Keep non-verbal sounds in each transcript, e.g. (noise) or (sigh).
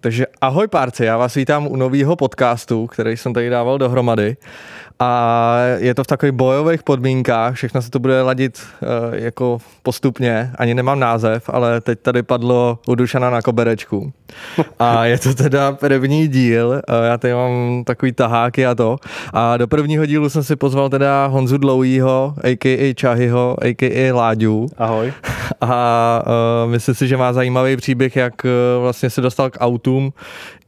Takže ahoj párci, já vás vítám u nového podcastu, který jsem tady dával dohromady a je to v takových bojových podmínkách, všechno se to bude ladit uh, jako postupně, ani nemám název, ale teď tady padlo u Dušana na koberečku. A je to teda první díl, uh, já tady mám takový taháky a to. A do prvního dílu jsem si pozval teda Honzu Dlouhýho, a.k.a. Čahyho, a.k.a. Láďu. Ahoj. (laughs) A uh, myslím si, že má zajímavý příběh, jak uh, vlastně se dostal k autům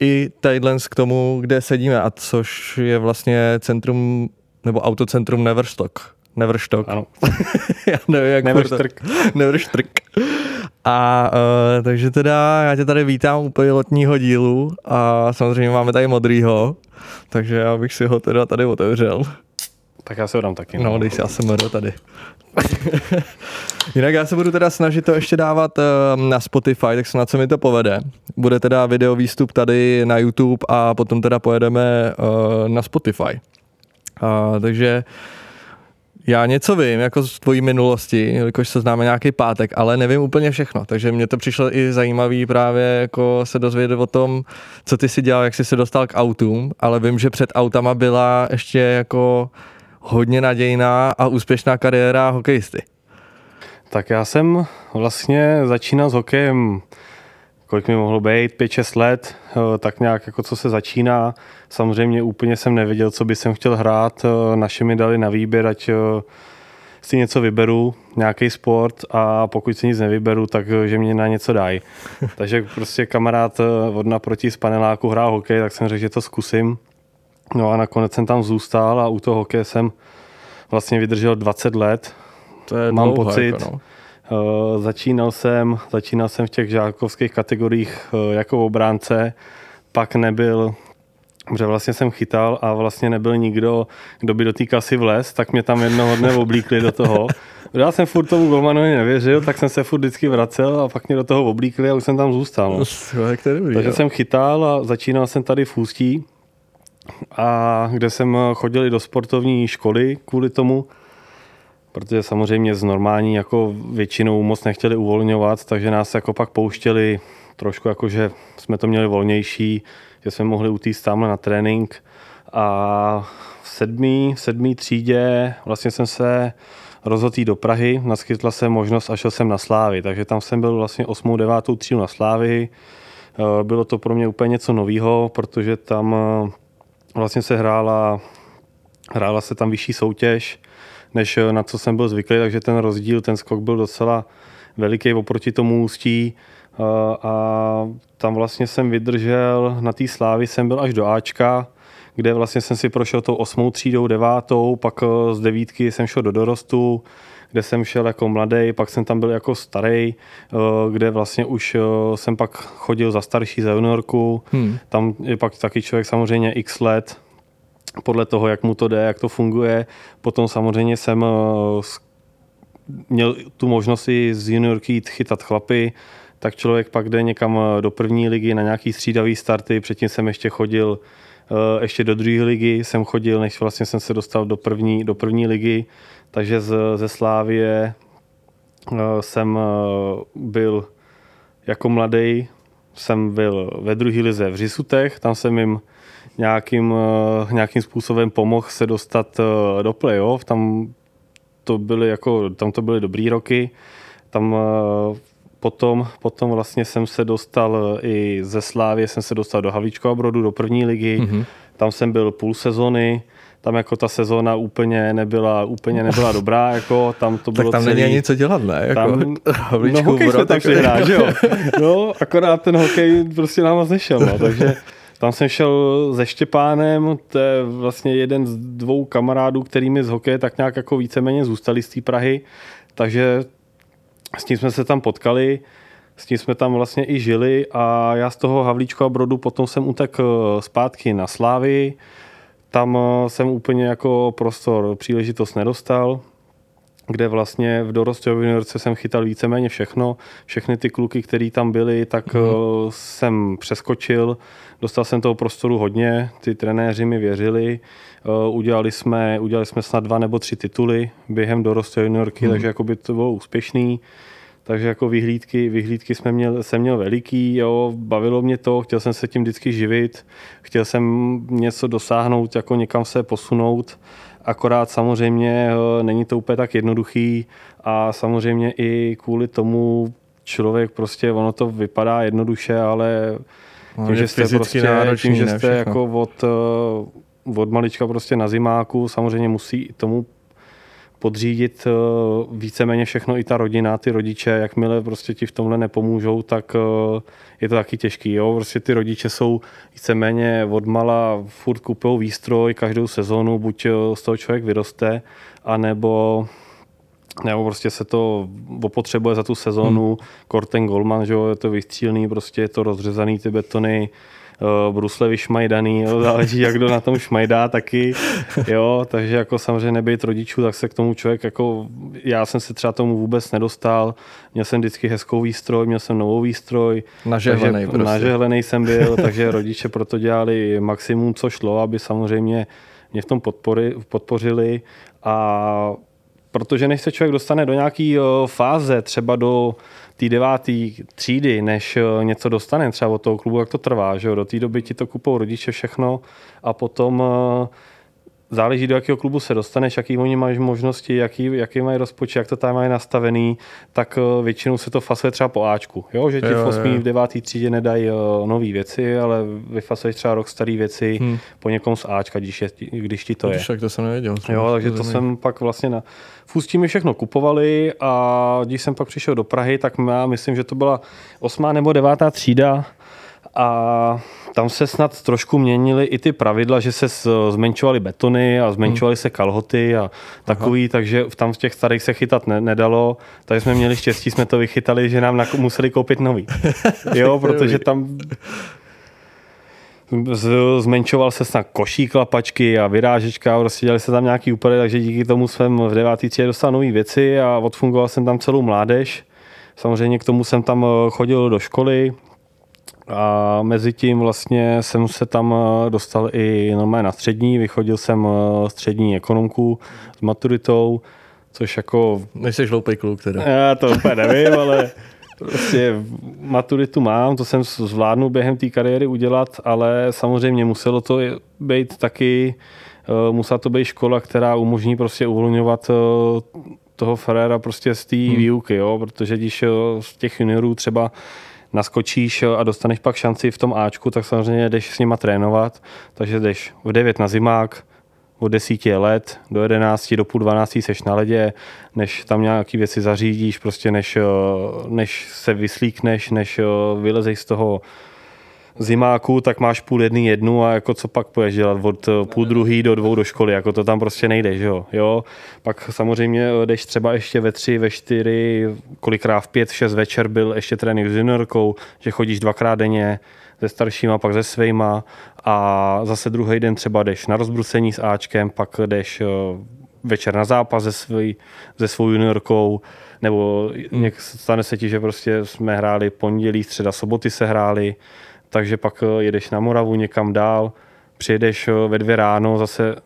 i tadyhle k tomu, kde sedíme, a což je vlastně centrum nebo autocentrum Neverstock. Neverstock. Ano. (laughs) já nevím, jak Neverstrk. Neverstrk. A uh, takže teda já tě tady vítám u pilotního dílu a samozřejmě máme tady modrýho, takže já bych si ho teda tady otevřel. Tak já se ho dám taky. No, když já jsem tady. (laughs) Jinak já se budu teda snažit to ještě dávat uh, na Spotify, tak snad se mi to povede. Bude teda video výstup tady na YouTube a potom teda pojedeme uh, na Spotify. Takže já něco vím, jako z tvojí minulosti, jakož se známe nějaký pátek, ale nevím úplně všechno, takže mě to přišlo i zajímavý právě jako se dozvědět o tom, co ty si dělal, jak jsi se dostal k autům, ale vím, že před autama byla ještě jako hodně nadějná a úspěšná kariéra hokejisty. Tak já jsem vlastně začínal s hokejem, kolik mi mohlo být, 5-6 let, eh, tak nějak jako co se začíná. Samozřejmě úplně jsem nevěděl, co by jsem chtěl hrát, eh, naše mi dali na výběr, ať eh, si něco vyberu, nějaký sport a pokud si nic nevyberu, tak že mě na něco dají. (laughs) Takže prostě kamarád od naproti z paneláku hrál hokej, tak jsem řekl, že to zkusím. No a nakonec jsem tam zůstal a u toho hokeje jsem vlastně vydržel 20 let. To je Mám dlouho, pocit. Jako no. Uh, začínal jsem, začínal jsem v těch žákovských kategoriích uh, jako obránce, pak nebyl, protože vlastně jsem chytal a vlastně nebyl nikdo, kdo by do té kasy vlez, tak mě tam jednoho dne oblíkli do toho. Já jsem furt tomu golmanovi nevěřil, tak jsem se furt vždycky vracel a pak mě do toho oblíkli a už jsem tam zůstal. No. Takže jsem chytal a začínal jsem tady v Ústí, a kde jsem chodil i do sportovní školy kvůli tomu, protože samozřejmě z normální jako většinou moc nechtěli uvolňovat, takže nás jako pak pouštěli trošku jako, že jsme to měli volnější, že jsme mohli utíct tamhle na trénink a v sedmý, v sedmý třídě vlastně jsem se rozhodl do Prahy, naskytla se možnost a šel jsem na Slávy, takže tam jsem byl vlastně 8. 9. třídu na Slávy. Bylo to pro mě úplně něco nového, protože tam vlastně se hrála, hrála se tam vyšší soutěž, než na co jsem byl zvyklý, takže ten rozdíl, ten skok byl docela veliký oproti tomu ústí a tam vlastně jsem vydržel, na té slávy jsem byl až do Ačka, kde vlastně jsem si prošel tou osmou třídou, devátou, pak eh, z devítky jsem šel do dorostu, kde jsem šel jako mladý, pak jsem tam byl jako starý, eh, kde vlastně už eh, jsem pak chodil za starší, za juniorku. Hmm. Tam je pak taky člověk samozřejmě x let, podle toho, jak mu to jde, jak to funguje. Potom samozřejmě jsem eh, měl tu možnost i z juniorky jít chytat chlapy, tak člověk pak jde někam do první ligy na nějaký střídavý starty. Předtím jsem ještě chodil ještě do druhé ligy jsem chodil, než vlastně jsem se dostal do první, do první ligy. Takže z, ze Slávie eh, jsem eh, byl jako mladý, jsem byl ve druhé lize v Řisutech, tam jsem jim nějakým, eh, nějakým způsobem pomohl se dostat do playoff, tam to byly, jako, tam to byly dobrý roky, tam potom, potom vlastně jsem se dostal i ze Slávě, jsem se dostal do Havlíčkova Brodu, do první ligy, mm-hmm. tam jsem byl půl sezony, tam jako ta sezóna úplně nebyla, úplně nebyla dobrá, jako tam to (laughs) bylo Tak tam celý, není nic co dělat, ne? Jako, tam, (laughs) no hokej jsme tam šli hrát, že jo? (laughs) No, akorát ten hokej prostě nám moc nešel, no, takže tam jsem šel se Štěpánem, to je vlastně jeden z dvou kamarádů, kterými z hokeje tak nějak jako víceméně zůstali z té Prahy, takže s tím jsme se tam potkali, s tím jsme tam vlastně i žili a já z toho Havlíčka Brodu potom jsem utekl zpátky na Slávy, tam eh, jsem úplně jako prostor, příležitost nedostal, kde vlastně v dorostové juniorce jsem chytal víceméně všechno. Všechny ty kluky, které tam byly, tak mm. jsem přeskočil. Dostal jsem toho prostoru hodně, ty trenéři mi věřili. Eh, udělali jsme, udělali jsme snad dva nebo tři tituly během dorostové juniorky, mm. takže jako by to bylo úspěšný. takže jako vyhlídky, vyhlídky jsme měl, jsem měl veliký, jo, bavilo mě to, chtěl jsem se tím vždycky živit, chtěl jsem něco dosáhnout, jako někam se posunout, akorát samozřejmě eh, není to úplně tak jednoduchý a samozřejmě i kvůli tomu člověk prostě, ono to vypadá jednoduše, ale No, tím, že jste prostě, náročný, tím, že jste jako od, eh, od malička prostě na zimáku, samozřejmě musí tomu podřídit eh, víceméně všechno i ta rodina, ty rodiče, jakmile prostě ti v tomhle nepomůžou, tak eh, je to taky těžký. Jo? Prostě ty rodiče jsou víceméně odmala furt kupují výstroj každou sezónu, buď z toho člověk vyroste, anebo nebo prostě se to opotřebuje za tu sezónu. Hmm. Korten Goldman, že jo, je to vystřílný, prostě je to rozřezaný ty betony, uh, brusle vyšmajdaný, jo, záleží, jak kdo na tom šmajdá taky, jo, takže jako samozřejmě nebejt rodičů, tak se k tomu člověk jako, já jsem se třeba tomu vůbec nedostal, měl jsem vždycky hezkou výstroj, měl jsem novou výstroj, Nažehlenej takže prostě. nažehlenej jsem byl, takže rodiče proto dělali maximum, co šlo, aby samozřejmě mě v tom podpory, podpořili a protože než se člověk dostane do nějaké fáze, třeba do té deváté třídy, než eh, něco dostane třeba od toho klubu, jak to trvá. Že jo? Do té doby ti to kupou rodiče všechno a potom eh, záleží, do jakého klubu se dostaneš, jaký oni mají možnosti, jaký, jaký mají rozpočet, jak to tam mají nastavený, tak eh, většinou se to fasuje třeba po Ačku. Jo? Že ti Jo, v 8. jo. v 9. třídě nedají nové věci, ale vyfasuješ třeba rok staré věci Hmm. po někom z Ačka, když, je, když ti to je. Když tak to jsem nevěděl. Jo, takže to jsem pak vlastně na... V Ústí mi všechno kupovali a když jsem pak přišel do Prahy, tak já myslím, že to byla osmá nebo devátá třída a tam se snad trošku měnily i ty pravidla, že se zmenšovaly betony a zmenšovaly se kalhoty a takový, takže v- tam v těch starých se chytat ne, nedalo, takže jsme měli štěstí, jsme to vychytali, že nám nak- museli koupit nový. (laughs) Jo, protože tam zmenšoval se snad košík lapačky a vyrážečka, prostě dělali se tam nějaký úpravy, takže díky tomu jsem v 9. třídě dostal nové věci a odfungoval jsem tam celou mládež. Samozřejmě k tomu jsem tam eh, chodil do školy a mezi tím vlastně jsem se tam eh, dostal i normálně na střední, vychodil jsem eh, střední ekonomku s maturitou, což jako Nejsi hloupej kluk teda. já to úplně nevím, ale prostě maturitu mám, to jsem zvládnu během té kariéry udělat, ale samozřejmě muselo to být taky, eh, musela to být škola, která umožní prostě uvolňovat toho Ferrera prostě z té hmm. výuky, jo? protože když z těch juniorů třeba naskočíš a dostaneš pak šanci v tom Ačku, tak samozřejmě jdeš s nima trénovat, takže jdeš v 9 na zimák, od 10 je let, do 11, do půl 12 seš na ledě, než tam nějaké věci zařídíš, prostě než, eh, než se vyslíkneš, než eh, vylezeš z toho zimáku, tak máš půl jedný jednu a jako co pak půjdeš dělat od eh, půl druhý do dvou do školy, jako to tam prostě nejde, že jo. jo? Pak samozřejmě eh, jdeš třeba ještě ve tři, ve čtyři, kolikrát v pět, v šest večer byl ještě trénink s juniorkou, že chodíš dvakrát denně, se staršíma, pak se svejma a zase druhý den třeba jdeš na rozbrucení s Ačkem, pak jdeš eh, večer na zápas se, svý, se svou juniorkou, nebo hmm. stane se ti, že prostě jsme hráli pondělí, středa, soboty se hráli, takže pak eh, jedeš na Moravu někam dál, přijedeš eh, ve dvě ráno, zase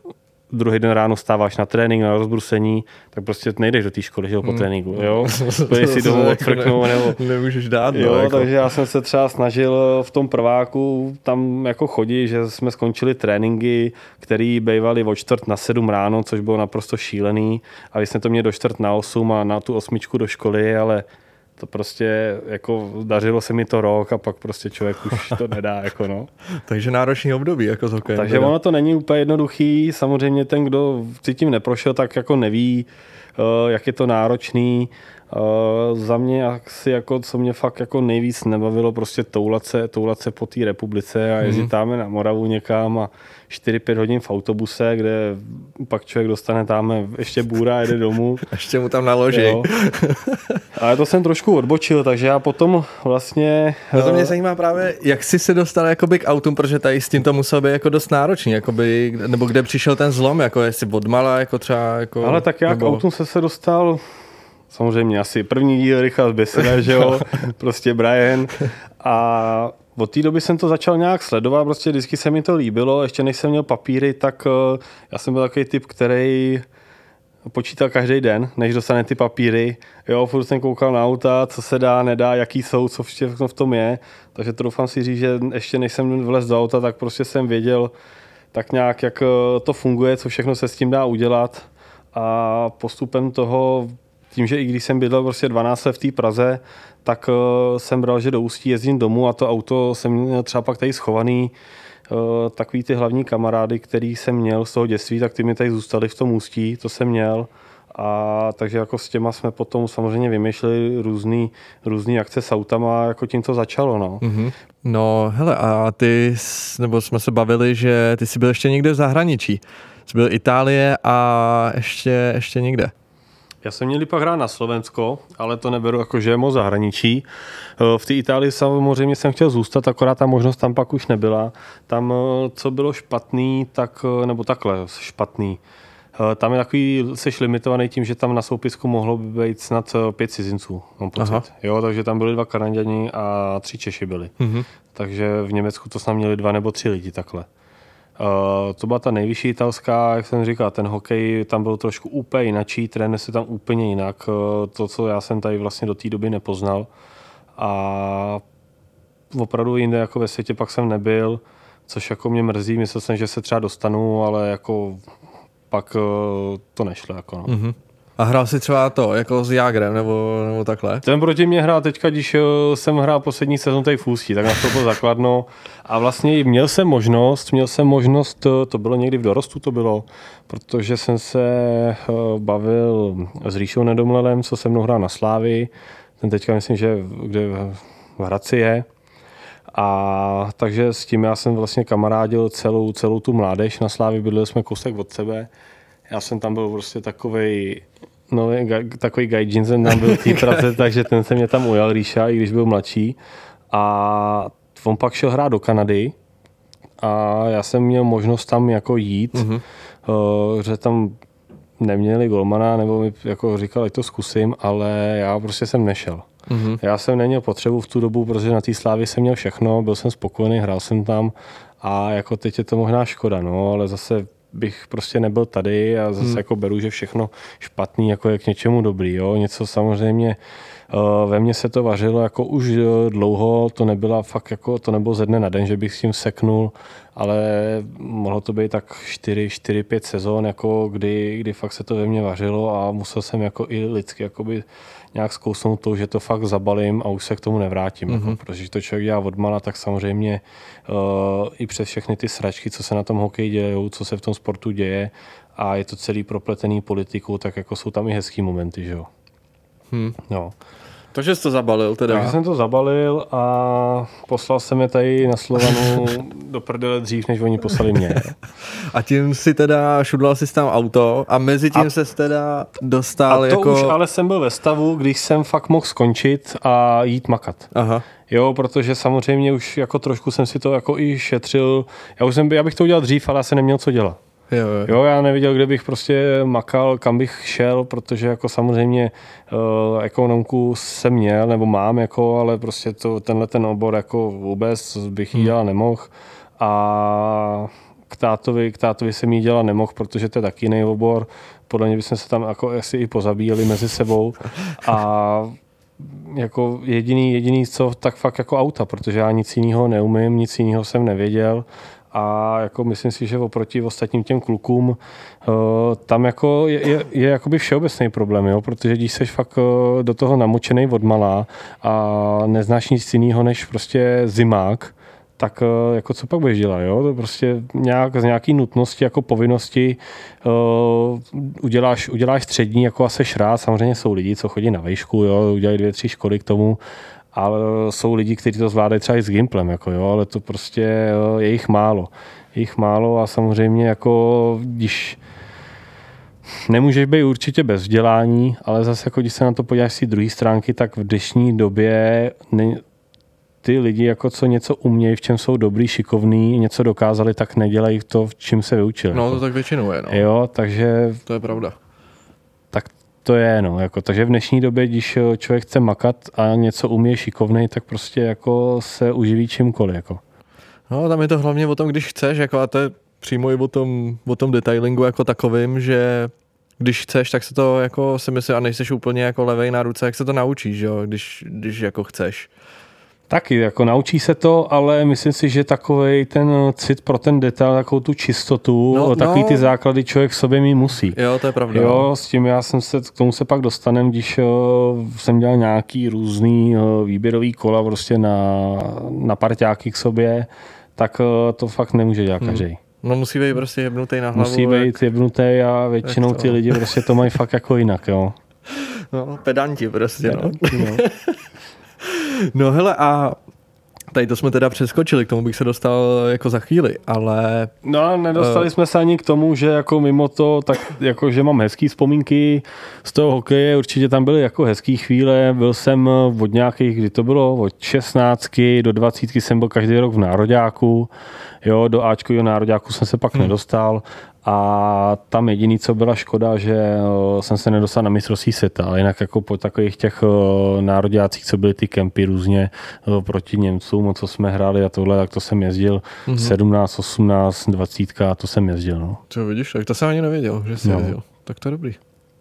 druhý den ráno stáváš na trénink, na rozbrusení, tak prostě nejdeš do té školy, že jo, po tréninku, jo? (laughs) Půjdeš si domů odfrknout, nebo Nemůžeš dát, Jo, no, jako. takže já jsem se třeba snažil v tom prváku tam jako chodit, že jsme skončili tréninky, které bývaly od čtvrt na sedm ráno, což bylo naprosto šílený a vy jsme to měli do čtvrt na osm a na tu osmičku do školy, ale to prostě jako dařilo se mi to rok a pak prostě člověk už to nedá, (laughs) jako no. Takže náročný období, jako s hokejem. Takže teda. ono to není úplně jednoduchý. Samozřejmě ten, kdo si tím neprošel, tak jako neví, eh, jak je to náročný. Eh, Za mě asi jako, co mě fakt jako nejvíc nebavilo, prostě toulat se, toulat se po té republice a jezdit Mhm. tam na Moravu někam a 4-5 hodin v autobuse, kde pak člověk dostane tam ještě bůra a jede domů. (laughs) Ještě mu tam naloží. Jo. Ale to jsem trošku odbočil, takže já potom vlastně... No to eh, mě zajímá právě, jak jsi se dostal jakoby k autům, protože tady s tím to muselo být jako dost náročný, jakoby, nebo kde přišel ten zlom, jako jestli odmala, jako třeba, jako, Ale tak jak nebo... autům se se dostal, samozřejmě asi první díl Richard Besina, že (laughs) jo, prostě Brian. A od té doby jsem to začal nějak sledovat, prostě vždycky se mi to líbilo, ještě než jsem měl papíry, tak eh, já jsem byl takový typ, který počítal každý den, než dostane ty papíry. Jo, furt jsem koukal na auta, co se dá, nedá, jaký jsou, co všechno v tom je. Takže to doufám si říct, že ještě než jsem vlez do auta, tak prostě jsem věděl tak nějak, jak eh, to funguje, co všechno se s tím dá udělat. A postupem toho, tím, že i když jsem bydlel prostě 12 let v té Praze, tak eh, jsem bral, že do Ústí jezdím domů a to auto jsem měl třeba pak tady schovaný Eh, takový ty hlavní kamarády, který jsem měl z toho dětství, tak ty mi tady zůstali v tom ústí, to jsem měl. A takže jako s těma jsme potom samozřejmě vymýšleli různý, různý akce s autama, jako tím to začalo, no. Mm-hmm. No, hele, a ty, nebo jsme se bavili, že ty jsi byl ještě někde v zahraničí. Jsi byl Itálie a ještě, ještě někde. Já jsem měl pak hrát na Slovensko, ale to neberu jako, že je moc zahraničí. Eh, v té Itálii samozřejmě jsem chtěl zůstat, akorát ta možnost tam pak už nebyla. Tam, eh, co bylo špatný, tak, eh, nebo takhle špatný, tam je takový, jsi limitovaný tím, že tam na soupisku mohlo být snad pět cizinců, mám pocit. Jo, takže tam byli dva Kanaděni a tři Češi byli. Mm-hmm. Takže v Německu to snad měli dva nebo tři lidi takhle. Uh, to byla ta nejvyšší italská, jak jsem říkal, ten hokej tam byl trošku úplně jinačí, trénuje se tam úplně jinak, uh, to, co já jsem tady vlastně do té doby nepoznal. A opravdu jinde jako ve světě pak jsem nebyl, což jako mě mrzí, myslel jsem, že se třeba dostanu, ale jako pak uh, to nešlo. Jako no. mm-hmm. A hrál si třeba to, jako s Jágrem, nebo, nebo takhle? Ten proti mě hrál teďka, když eh, jsem hrál poslední sezon tady v Ústí, tak to zakladno. A vlastně měl jsem možnost, měl jsem možnost, eh, to bylo někdy v dorostu to bylo, protože jsem se eh, bavil s Ríšou Nedomlelem, co se mnou hrál na Slávy. Ten teďka myslím, že kde v Hradci je. A takže s tím já jsem vlastně kamarádil celou, celou tu mládež na Slávy, bydleli jsme kousek od sebe. Já jsem tam byl prostě takový no, takový gaijin jsem tam byl v té (laughs) Praze, takže ten se mě tam ujal, Ríša, i když byl mladší. A on pak šel hrát do Kanady a já jsem měl možnost tam jako jít, mm-hmm. uh, že tam neměli golmana, nebo mi jako říkal, to zkusím, ale já prostě jsem nešel. Mm-hmm. Já jsem neměl potřebu v tu dobu, protože na té slávě jsem měl všechno, byl jsem spokojený, hrál jsem tam a jako teď je to možná škoda, no, ale zase bych prostě nebyl tady a zase hmm. jako beru, že všechno špatný jako je k něčemu dobrý. Jo? Něco samozřejmě uh, ve mně se to vařilo jako už uh, dlouho, to nebyla fakt jako, to nebylo ze dne na den, že bych s tím seknul, ale mohlo to být tak 4, 4 5 sezon, jako kdy, kdy fakt se to ve mně vařilo a musel jsem jako i lidsky jakoby nějak zkousnout to, že to fakt zabalím a už se k tomu nevrátím. Mm-hmm. Jako, mhm. protože to člověk dělá odmala, tak samozřejmě uh, i přes všechny ty sračky, co se na tom hokeji dějí, co se v tom sportu děje a je to celý propletený politikou, tak jako jsou tam i hezký momenty, že jo. Hmm. No. Takže jsi to zabalil teda? Takže jsem to zabalil a poslal jsem je tady na Slovanu (laughs) do prdele dřív, než oni poslali mě. a tím si teda šudlal si tam auto a mezi tím se teda dostal a to jako... už ale jsem byl ve stavu, když jsem fakt mohl skončit a jít makat. Aha. Jo, protože samozřejmě už jako trošku jsem si to jako i šetřil. Já, už jsem, já bych to udělal dřív, ale já jsem neměl co dělat. Jo, jo. jo, já neviděl, kde bych prostě makal, kam bych šel, protože jako samozřejmě uh, ekonomku jsem měl, nebo mám, jako, ale prostě to, tenhle ten obor jako vůbec bych jí hmm. dělat nemohl. A k tátovi, k tátovi jsem jí dělat nemohl, protože to je taky jiný obor. Podle mě bychom se tam jako asi i pozabíjeli mezi sebou. (laughs) A jako jediný, jediný co, tak fakt jako auta, protože já nic jiného neumím, nic jiného jsem nevěděl a jako myslím si, že oproti ostatním těm klukům uh, tam jako je, je, je jakoby všeobecný problém, jo? protože když jsi fakt uh, do toho namočený od malá a neznáš nic jiného než prostě zimák, tak uh, jako co pak budeš dělat, jo? Prostě nějak, z nějaký nutnosti, jako povinnosti uh, uděláš, uděláš střední, jako asi rád, samozřejmě jsou lidi, co chodí na vejšku, jo? udělají dvě, tři školy k tomu, ale jsou lidi, kteří to zvládají třeba i s Gimplem, jako jo, ale to prostě je jich málo. Je jich málo a samozřejmě jako když nemůžeš být určitě bez vzdělání, ale zase jako když se na to podíváš si druhé stránky, tak v dnešní době ne, ty lidi, jako co něco umějí, v čem jsou dobrý, šikovní, něco dokázali, tak nedělají to, v čem se vyučili. No jako. to tak většinou je. No. Jo, takže... To je pravda to je, no, jako, takže v dnešní době, když eh, člověk chce makat a něco umí šikovný, tak prostě jako se uživí čímkoliv, jako. No, tam je to hlavně o tom, když chceš, jako, a to je přímo i o tom, o tom detailingu jako takovým, že když chceš, tak se to jako si myslím, a nejseš úplně jako levej na ruce, jak se to naučíš, jo, když, když jako chceš. Taky, jako naučí se to, ale myslím si, že takový ten cit pro ten detail, takovou tu čistotu, no, takový no. ty základy člověk v sobě mít musí. Jo, to je pravda. Jo, no. s tím já jsem se, k tomu se pak dostanem, když jsem dělal nějaký různý výběrový kola prostě na, na parťáky k sobě, tak to fakt nemůže dělat hmm. každý. No musí být prostě jebnutý na hlavu. Musí být jak... jebnutý a většinou ty lidi prostě to mají fakt jako jinak, jo. (laughs) No, pedanti prostě, no. no. (laughs) no hele, a tady to jsme teda přeskočili, k tomu bych se dostal jako za chvíli, ale... No a nedostali uh, jsme se ani k tomu, že jako mimo to, tak jako, že mám hezký vzpomínky z toho hokeje, určitě tam byly jako hezký chvíle, byl jsem od nějakých, kdy to bylo, od 16 do 20 jsem byl každý rok v Nároďáku, jo, do Ačkového Nároďáku jsem se pak hmm. nedostal a tam jediný, co byla škoda, že eh, jsem se nedostal na mistrovství světa, ale jinak jako po takových těch eh, nároďácích, co byly ty kempy různě eh, proti Němcům, co jsme hráli a tohle, tak to jsem jezdil mm-hmm. 17, 18, 20, a to jsem jezdil. No. Co vidíš, tak to jsem ani nevěděl, že jsi no. jezdil. Tak to je dobrý.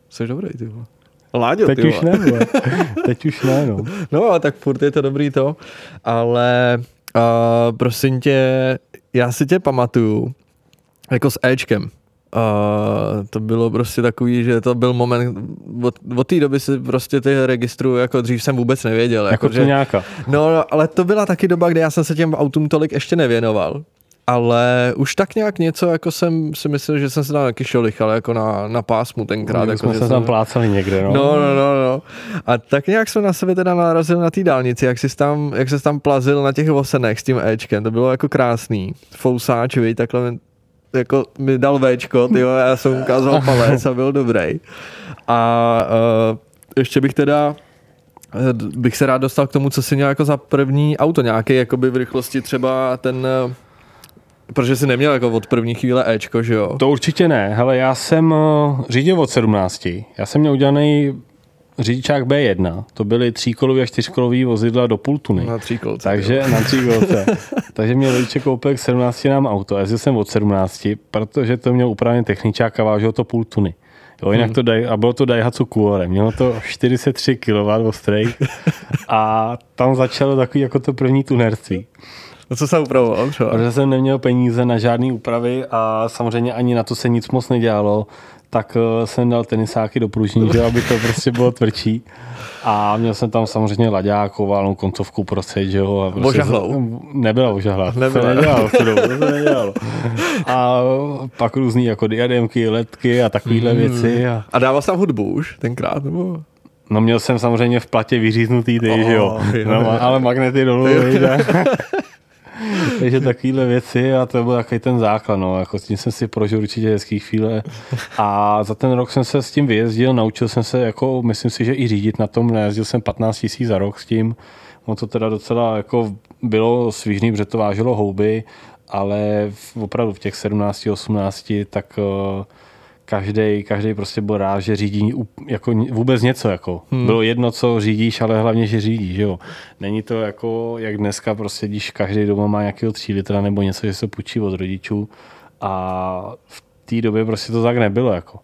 Jsi dobrý, ty vole. Láďo, Teď ty už ne, (laughs) Teď už ne, no. no, ale tak furt je to dobrý to, ale uh, prosím tě, já si tě pamatuju, jako s Ečkem. A to bylo prostě takový, že to byl moment, od, od té doby si prostě ty registru, jako dřív jsem vůbec nevěděl. Jako, jako že, nějaká. No, ale to byla taky doba, kdy já jsem se těm autům tolik ještě nevěnoval. Ale už tak nějak něco, jako jsem si myslel, že jsem se tam taky šolichal jako na, na pásmu tenkrát. No, jako, jsme se tam plácali někde, no. no. No, no, no, A tak nějak jsme na sebe teda narazili na té dálnici, jak, jsi tam, jak se tam plazil na těch vosenech s tím Ečkem, to bylo jako krásný. Fousáč, víš, takhle jako mi dal Včko, tyjo, já jsem ukázal (laughs) palec a byl dobrý. A uh, ještě bych teda eh, bych se rád dostal k tomu, co si měl jako za první auto, nějaký jakoby v rychlosti třeba ten uh, Protože jsi neměl jako od první chvíle Ečko, že jo? To určitě ne. Hele, já jsem řídil od 17. Já jsem měl udělaný řidičák B1, to byly tříkolový a čtyřkolový vozidla do půl tuny. Na tříkolce. Takže jo. na tříkolce. (laughs) Takže mě rodiče koupil k 17 nám auto. Jezdil jsem od 17, protože to měl upravený techničák a vážil to půl tuny. Jo, jinak hmm. to daj, a bylo to Daihatsu Cuore. Mělo to 43 kW ostrej a tam začalo takový jako to první tunerství. No co se upravoval třeba? Protože jsem neměl peníze na žádné úpravy a samozřejmě ani na to se nic moc nedělalo, tak eh, jsem dal tenisáky do pružní, že aby to prostě bylo tvrdší. A měl jsem tam samozřejmě laďák, koncovku prostě, že jo. A prostě ožahlou? Nebyla ožahlá. Nebyla. To nedělalo, to, to nedělalo. A pak různý jako diademky, letky a takovéhle mm. věci. A... a dával jsem hudbu už tenkrát? Nebo? No měl jsem samozřejmě v platě vyříznutý ty, oh, že jo. jo. No, ale magnety dolů, (laughs) (laughs) Takže takovéhle věci a to byl takový ten základ, no, jako s tím jsem si prožil určitě hezký chvíle. A za ten rok jsem se s tím vyjezdil, naučil jsem se, jako, myslím si, že i řídit na tom, nejezdil jsem 15 tisíc za rok s tím, no to teda docela jako bylo svížný, protože to vážilo houby, ale opravdu v těch 17, 18, tak uh, každý, každý prostě byl rád, že řídí jako vůbec něco. Jako. Hmm. Bylo jedno, co řídíš, ale hlavně, že řídíš. Jo. Není to jako, jak dneska prostě, když každý doma má nějakého 3 litra nebo něco, že se půjčí od rodičů a v té době prostě to tak nebylo. Jako.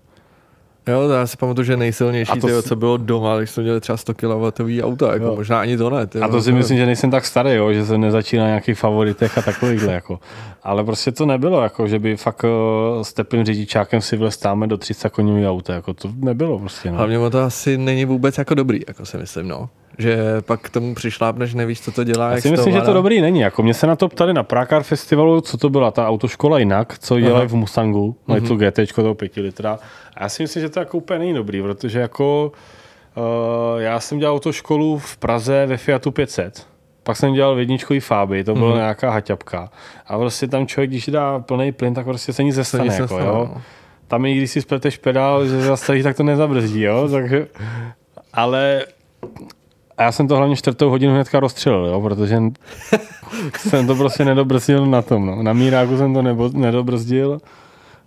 Jo, já si pamatuju, že nejsilnější, to tyjo, co bylo doma, když jsme měli třeba 100 kW auto, jako jo. možná ani to ne. Tyjo, a to si myslím, že nejsem tak starý, jo, že jsem nezačínal na nějakých favoritech a takovýchhle. Jako. Ale prostě to nebylo, jako, že by fakt uh, s teplým řidičákem si vlestáme do 30 koní auta, jako to nebylo prostě. No. Hlavně to asi není vůbec jako dobrý, jako si myslím, no že pak k tomu přišlápneš, nevíš, co to dělá. Já si myslím, že to dobrý není. Jako mě se na to ptali na Prakar festivalu, co to byla ta autoškola jinak, co dělají v Mustangu, mají mm-hmm. to GT, to 5 litra. A já si myslím, že to jako úplně není dobrý, protože jako uh, já jsem dělal autoškolu v Praze ve Fiatu 500. Pak jsem dělal jedničkový Fáby, to byla mm-hmm. nějaká haťapka. A prostě tam člověk, když dá plný plyn, tak prostě se nic zestane. Jako, stane, jo? No. Tam i když si spleteš pedál, že zastaví, tak to nezabrzdí, jo? Takže, ale a já jsem to hlavně čtvrtou hodinu hnedka rozstřelil, jo, protože (laughs) jsem to prostě nedobrzdil na tom. No. Na míráku jsem to nebo, nedobrzdil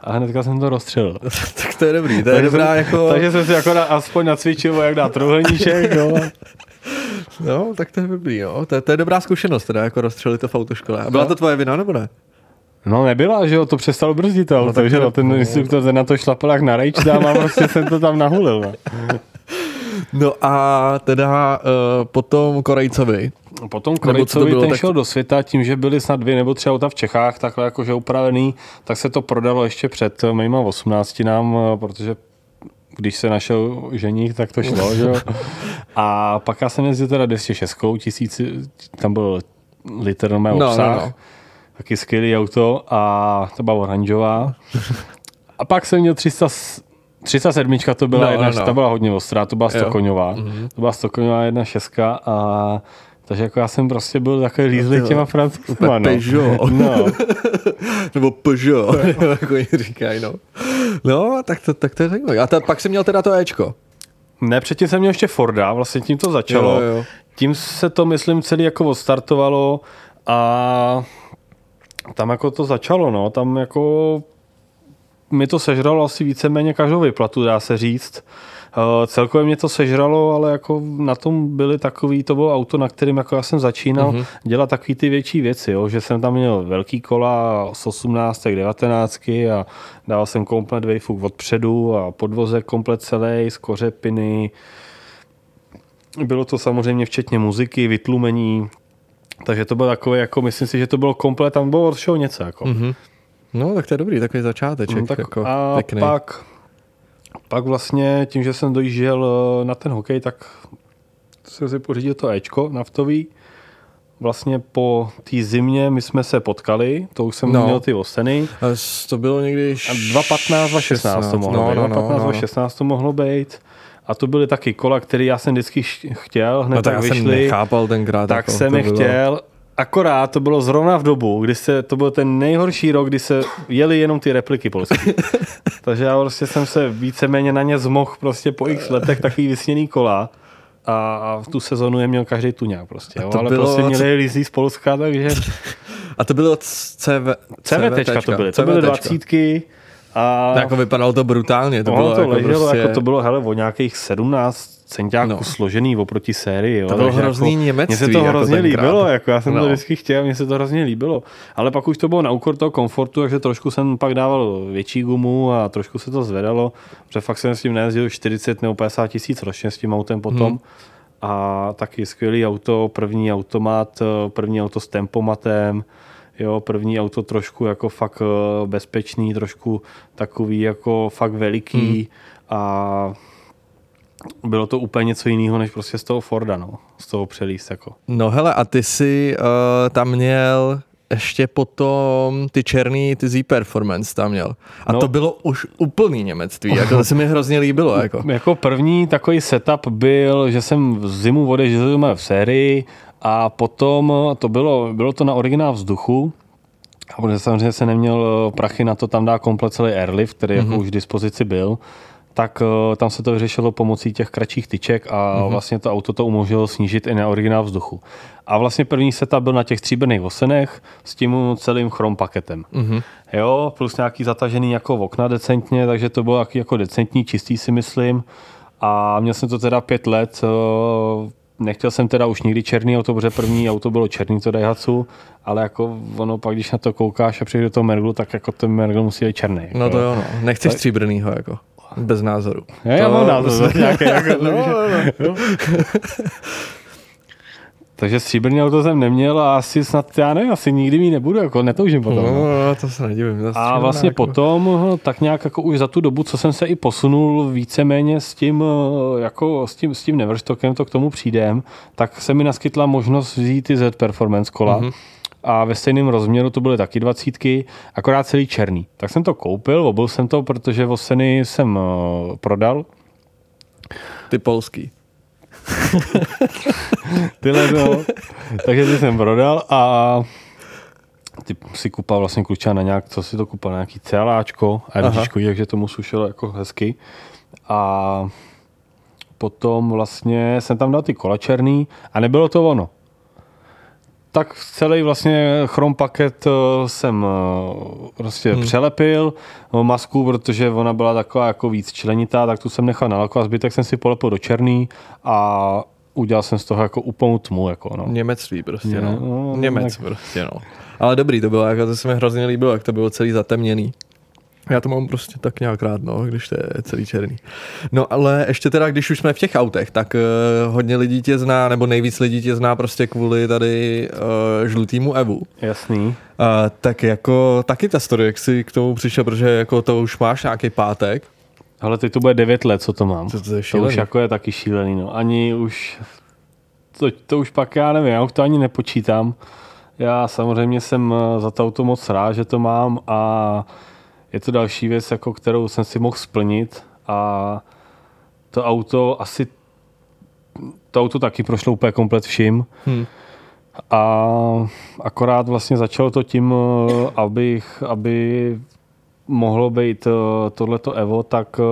a hnedka jsem to rozstřelil. (laughs) tak to je dobrý, to je takže dobrá jsem, jako... Takže jsem si jako na, aspoň nacvičil, jak dát trojuhelníček, jo. (laughs) No, tak to je dobrý, jo. To, je, to je dobrá zkušenost, teda jako rozstřelit to v autoškole. A byla to tvoje vina, nebo ne? No nebyla, že jo, to přestalo brzdit to, no, takže no, ten instruktor ten na to šlapal jak na rejč dám a prostě jsem to tam nahulil. No. No a teda uh, potom Korejcovi. Potom Korejcovi ten tak... šel do světa tím, že byly snad dvě nebo tři auta v Čechách takhle jakože upravený, tak se to prodalo ještě před mýma 18 nám, eh, protože když se našel ženich, tak to šlo, že jo. (laughs) A pak já jsem jezdil teda 206, tisíc, tam byl liter na no, obsah. No, no. Taky skvělý auto a to byla oranžová. A pak jsem měl 300, 307 to byla no, jedna, no, no. ta byla hodně ostrá, to byla stokoňová. Mm-hmm. To byla stokoňová jedna šestka a takže jako já jsem prostě byl takový lízlý těma francouzskýma. (laughs) No. Peugeot. No. (laughs) Nebo Peugeot, (laughs) jako oni říkají, no. No, tak to, tak to je zajímavé. A ta, pak jsem měl teda to Ečko. Ne, předtím jsem měl ještě Forda, vlastně tím to začalo. Jo, jo. Tím se to, myslím, celý jako odstartovalo a tam jako to začalo, no. Tam jako mi to sežralo asi víceméně každou vyplatu, dá se říct. Uh, celkově mě to sežralo, ale jako na tom byly takový, to bylo auto, na kterým jako já jsem začínal mm-hmm. dělat takový ty větší věci, jo, že jsem tam měl velký kola z 18, 19 a dával jsem komplet vejfuk odpředu a podvozek komplet celý, z kořepiny. Bylo to samozřejmě včetně muziky, vytlumení, takže to bylo takové, jako myslím si, že to bylo komplet, tam bylo od všeho něco. Jako. Mm-hmm. No, tak to je dobrý, takový začáteček. No, tak jako a pěkný. pak pak vlastně tím, že jsem dojížděl eh, na ten hokej, tak jsem si pořídil to Ečko naftový. Vlastně po té zimě my jsme se potkali, to už jsem no. měl ty oseny. A to bylo někdy... 2015, 2016 to mohlo no, být. No, 2015, no, no. 2016 to mohlo být. A to byly taky kola, které já jsem vždycky chtěl, hned no, tak, tak já vyšli. jsem nechápal tenkrát. Tak jako, jsem je bylo... chtěl Akorát to bylo zrovna v dobu, kdy se, to byl ten nejhorší rok, kdy se jeli jenom ty repliky polské. (laughs) Takže já prostě jsem se víceméně na ně zmohl prostě po x letech takový vysněný kola a v tu sezonu je měl každý tuňák prostě. Jo? Ale bylo... prostě měli lizí z Polska, takže... (laughs) A to bylo CV... CVT to byly. To byly dvacítky a... To jako vypadalo to brutálně. To, bylo to jako leželo, prostě... jako to bylo hele, o nějakých 17 centiáků no. složený oproti sérii. Jo. To bylo hrozný jako, němectví. Mně se to jako hrozně jako líbilo, jako já jsem no. to vždycky chtěl, mně se to hrozně líbilo. Ale pak už to bylo na úkor toho komfortu, takže trošku jsem pak dával větší gumu a trošku se to zvedalo, protože fakt jsem s tím nejezdil 40 nebo 50 tisíc ročně s tím autem potom. Hmm. A taky skvělý auto, první automat, první auto s tempomatem, jo, první auto trošku jako fakt eh, bezpečný, trošku takový jako fakt veliký hmm. a bylo to úplně něco jiného, než prostě z toho Forda, no. Z toho přelíst, jako. No hele, a ty jsi uh, tam měl ještě potom ty černý, ty Z Performance tam měl. A no, to bylo už úplný němectví, jako to se mi hrozně líbilo. Jako. (laughs) jako první takový setup byl, že jsem v zimu odešel v sérii a potom to bylo, bylo to na originál vzduchu, a protože samozřejmě se neměl eh, prachy na to tam dá komplet celý airlift, který mm-hmm. jako mhm. už v dispozici byl, tak uh, tam se to vyřešilo pomocí těch kratších tyček a mm-hmm. vlastně to auto to umožnilo snížit i na originál vzduchu. A vlastně první setup byl na těch stříbrných osenech s tím celým chrom paketem. Mm-hmm. Jo, plus nějaký zatažený jako okna decentně, takže to bylo jako, decentní, čistý si myslím. A měl jsem to teda pět let, uh, nechtěl jsem teda už nikdy černý auto, protože první auto bylo černý to Daihatsu, ale jako ono pak, když na to koukáš a přijde do toho Merglu, tak jako ten Mergl musí být černý. Jako. No to jo, no. nechceš tak... stříbrnýho jako. Bez názoru. Já, já mám názor. (laughs) Nějaké, jako, no, no, no. Takže stříbrný auto jsem neměl a asi snad, já nevím, asi nikdy mi nebudu, jako netoužím potom. No, no to se nedivím. A vlastně jako... potom, tak nějak jako už za tu dobu, co jsem se i posunul víceméně s tím, jako s tím, s tím Neverstockem, to k tomu přijdem, tak se mi naskytla možnost vzít ty Z Performance kola. Mm-hmm a ve stejném rozměru to byly taky dvacítky, akorát celý černý. Tak jsem to koupil, obil jsem to, protože Voseny jsem uh, prodal. Ty polský. (laughs) Tyhle no. Takže ty jsem prodal a ty si kupal vlastně kluča na nějak, co si to kupal, na nějaký celáčko a takže tomu sušilo jako hezky. A potom vlastně jsem tam dal ty kola černý a nebylo to ono tak celý vlastně chrom paket eh, jsem eh, prostě hmm. přelepil no, masku, protože ona byla taková jako víc členitá, tak tu jsem nechal na a zbytek jsem si polepil do černý a udělal jsem z toho jako úplnou tmu. Jako, no. Němectví prostě, Ně- no. no, Němec tak- prostě, no. Ale dobrý to bylo, jako to se mi hrozně líbilo, jak to bylo celý zatemněný. Já to mám prostě tak nějak rád, no, když to je celý černý. No ale ještě teda, když už jsme v těch autech, tak uh, hodně lidí tě zná, nebo nejvíc lidí tě zná prostě kvůli tady uh, žlutýmu Evu. Jasný. Uh, tak jako taky ta story, jak jsi k tomu přišel, protože jako to už máš nějaký pátek. Ale teď to bude 9 let, co to mám. To- to je to už jako je taky šílený. No. Ani už, to, to už pak já nevím, já už to ani nepočítám. Já samozřejmě jsem za to auto moc rád, že to mám a je to další věc, jako kterou jsem si mohl splnit a to auto asi to auto taky prošlo úplně komplet vším. Hm. A akorát vlastně začalo to tím, eh, abych, aby mohlo být eh, tohleto Evo, tak eh,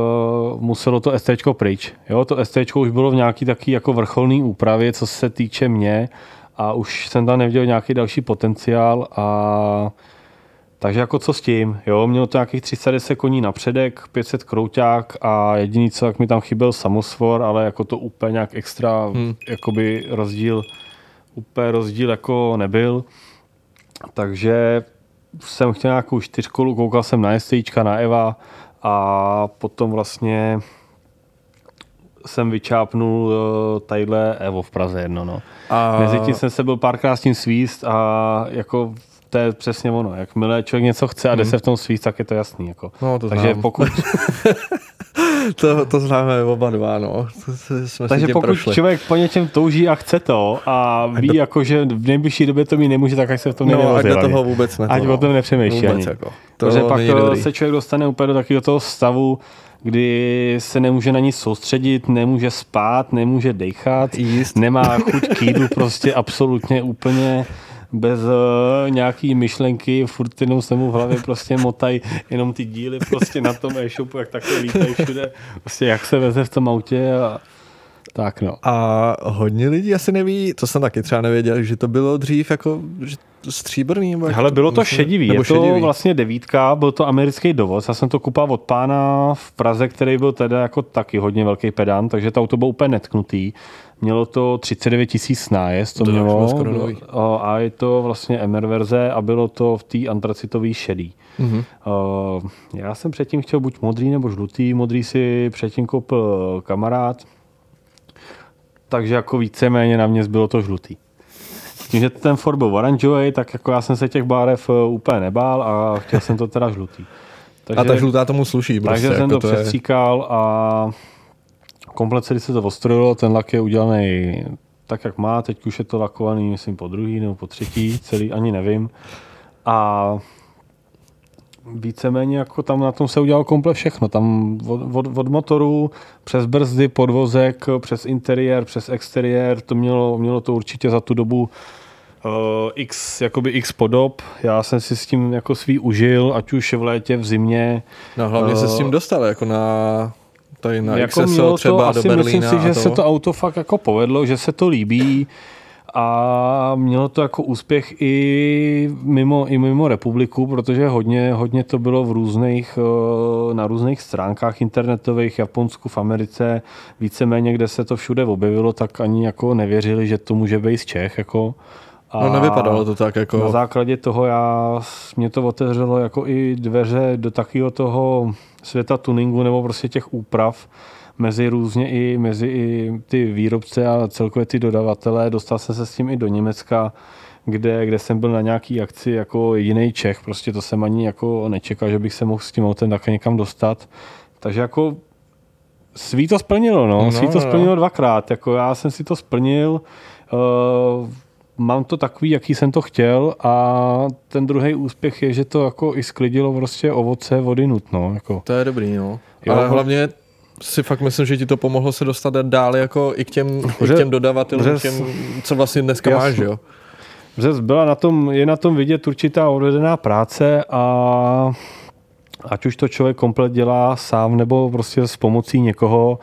muselo to ST pryč. Jo, to ST už bylo v nějaký taky jako vrcholný úpravě, co se týče mě a už jsem tam neviděl nějaký další potenciál a takže jako co s tím, jo, mělo to nějakých 310 koní na předek, 500 krouťák a jediný co, jak mi tam chyběl samosvor, ale jako to úplně nějak extra, hmm. jakoby rozdíl, úplně rozdíl jako nebyl. Takže jsem chtěl nějakou čtyřkolu, koukal jsem na STIčka, na Eva a potom vlastně jsem vyčápnul uh, tadyhle Evo v Praze jedno, no. A Mezi tím jsem se byl párkrát s tím svíst a jako to je přesně ono. Jakmile člověk něco chce a jde se v tom svíst, tak je to jasný. Jako. No, to Takže znám. pokud, (laughs) to, to známe oba dva, no. To, to jsme takže pokud prošli. člověk po něčem touží a chce to a ví, do- jako, že v nejbližší době to mít nemůže, tak ať se v tom No, ať do toho vůbec ne. Ať o tom nepřemýšlí vůbec ani. Jako. To Protože pak to dobrý. se člověk dostane úplně do takového toho stavu, kdy se nemůže na nic soustředit, nemůže spát, nemůže dechat, Jíst. nemá chuť k jídlu, prostě absolutně úplně bez uh, nějaký myšlenky, furt jenom se mu v hlavě prostě motají jenom ty díly prostě na tom e-shopu, jak takhle lítají všude, prostě jak se veze v tom autě a tak no. A hodně lidí asi neví, to jsem taky třeba nevěděl, že to bylo dřív jako že stříbrný. Nebo Hele, bylo to myslím, šedivý, nebo je to šedivý. vlastně devítka, byl to americký dovoz, já jsem to kupoval od pána v Praze, který byl teda jako taky hodně velký pedant, takže to auto bylo úplně netknutý. Mělo to 39 tisíc nájezd, to, To mělo, bylo skoro nový. a je to vlastně MR verze a bylo to v té antracitový šedý. Mhm. Uh, já jsem předtím chtěl buď modrý nebo žlutý, modrý si předtím koupil kamarád, takže jako víceméně na mě zbylo to žlutý. Tím, že ten Ford byl oranžový, tak jako já jsem se těch barev eh, úplně nebál a chtěl jsem to teda žlutý. Takže, A ta žlutá tomu sluší. Prostě, takže jsem jako to je- přestříkal a komplet celý se to ostrojilo, ten lak je udělaný tak, jak má, teď už je to lakovaný, myslím, po druhý nebo po třetí, celý ani nevím. A víceméně jako tam na tom se udělalo komplet všechno. Tam od, od, od motoru přes brzdy, podvozek, přes interiér, přes exteriér, to mělo, mělo to určitě za tu dobu uh, x, jakoby x podob. Já jsem si s tím jako svý užil, ať už v létě, v zimě. No hlavně se s Eh, tím dostal, jako na tady na jako třeba to, do asi Berlína myslím si, že to. se to auto fakt jako povedlo, že se to líbí a mělo to jako úspěch i mimo, i mimo republiku, protože hodně, hodně to bylo v různých, eh, na různých stránkách internetových, Japonsku, v Americe, víceméně, kde se to všude objevilo, tak ani jako nevěřili, že to může být z Čech. Jako. A No nevypadalo to tak jako... na základě toho já, mě to otevřelo jako i dveře do takového toho světa tuningu nebo prostě těch úprav mezi různě i mezi i ty výrobce a celkově ty dodavatele. Dostal jsem se s tím i do Německa, kde, kde jsem byl na nějaký akci jako jediný Čech. Prostě to jsem ani jako nečekal, že bych se mohl s tím autem také někam dostat. Takže jako svý to splnilo, no. No, Svý to no. splnilo dvakrát. Jako já jsem si to splnil. Uh, mám to takový, jaký jsem to chtěl a ten druhý úspěch je, že to jako i sklidilo prostě ovoce vody nutno. Jako. To je dobrý, no. Jo. Ale hlavně si fakt myslím, že ti to pomohlo se dostat dál jako i k těm, i k Že- těm dodavatelům, že- těm, co vlastně dneska Jasně. máš, jo. Že byla na tom, je na tom vidět určitá odvedená práce a ať už to člověk komplet dělá sám nebo prostě s pomocí někoho,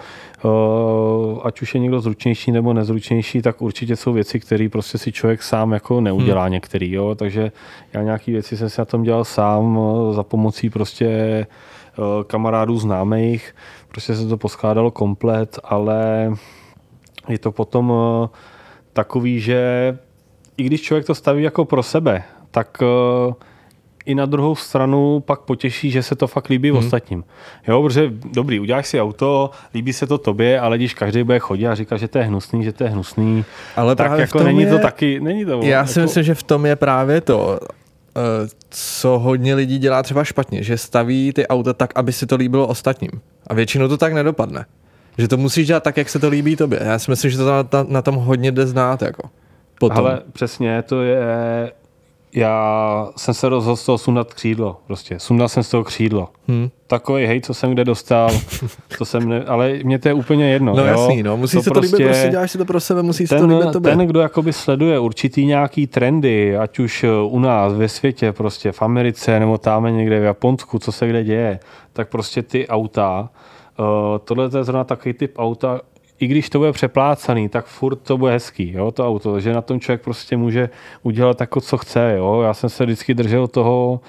eh, ať už je někdo zručnější nebo nezručnější, tak určitě jsou věci, které prostě si člověk sám jako neudělá hmm. některý, jo? takže já nějaké věci jsem si na tom dělal sám eh, za pomocí prostě eh, kamarádů známých, prostě se to poskládalo komplet, ale je to potom uh, takový, že i když člověk to staví jako pro sebe, tak uh, i na druhou stranu pak potěší, že se to fakt líbí hmm. ostatním. Jo, protože dobrý, uděláš si auto, líbí se to tobě, ale když každý bude chodit a říká, že to je hnusný, že to je hnusný, ale tak jako není je... to taky, není to. Já jako... si myslím, že v tom je právě to, eh, co hodně lidí dělá třeba špatně, že staví ty auta tak, aby si to líbilo ostatním. A většinou to tak nedopadne. Že to musíš dělat tak, jak se to líbí tobě. Já si myslím, že to na, na, na tom hodně jde znát. Jako. Potom. Ale přesně, to je já jsem se rozhodl z toho sundat křídlo. Prostě sundal jsem z toho křídlo. Hmm. Takový hej, co jsem kde dostal, to jsem ne, ale mě to je úplně jedno. No jo? jasný, no. Musí to se to prostě, líbit, prostě děláš si to pro sebe, musí ten, se to líbit tobě. Ten, kdo jakoby sleduje určitý nějaký trendy, ať už eh, u nás, ve světě, prostě v Americe, nebo tam někde v Japonsku, co se kde děje, tak prostě ty auta, uh, tohle je zrovna takový typ auta, i když to bude přeplácaný, tak furt to bude hezký, jo, to auto, že na tom člověk prostě může udělat jako co chce, jo. Já jsem se vždycky držel toho,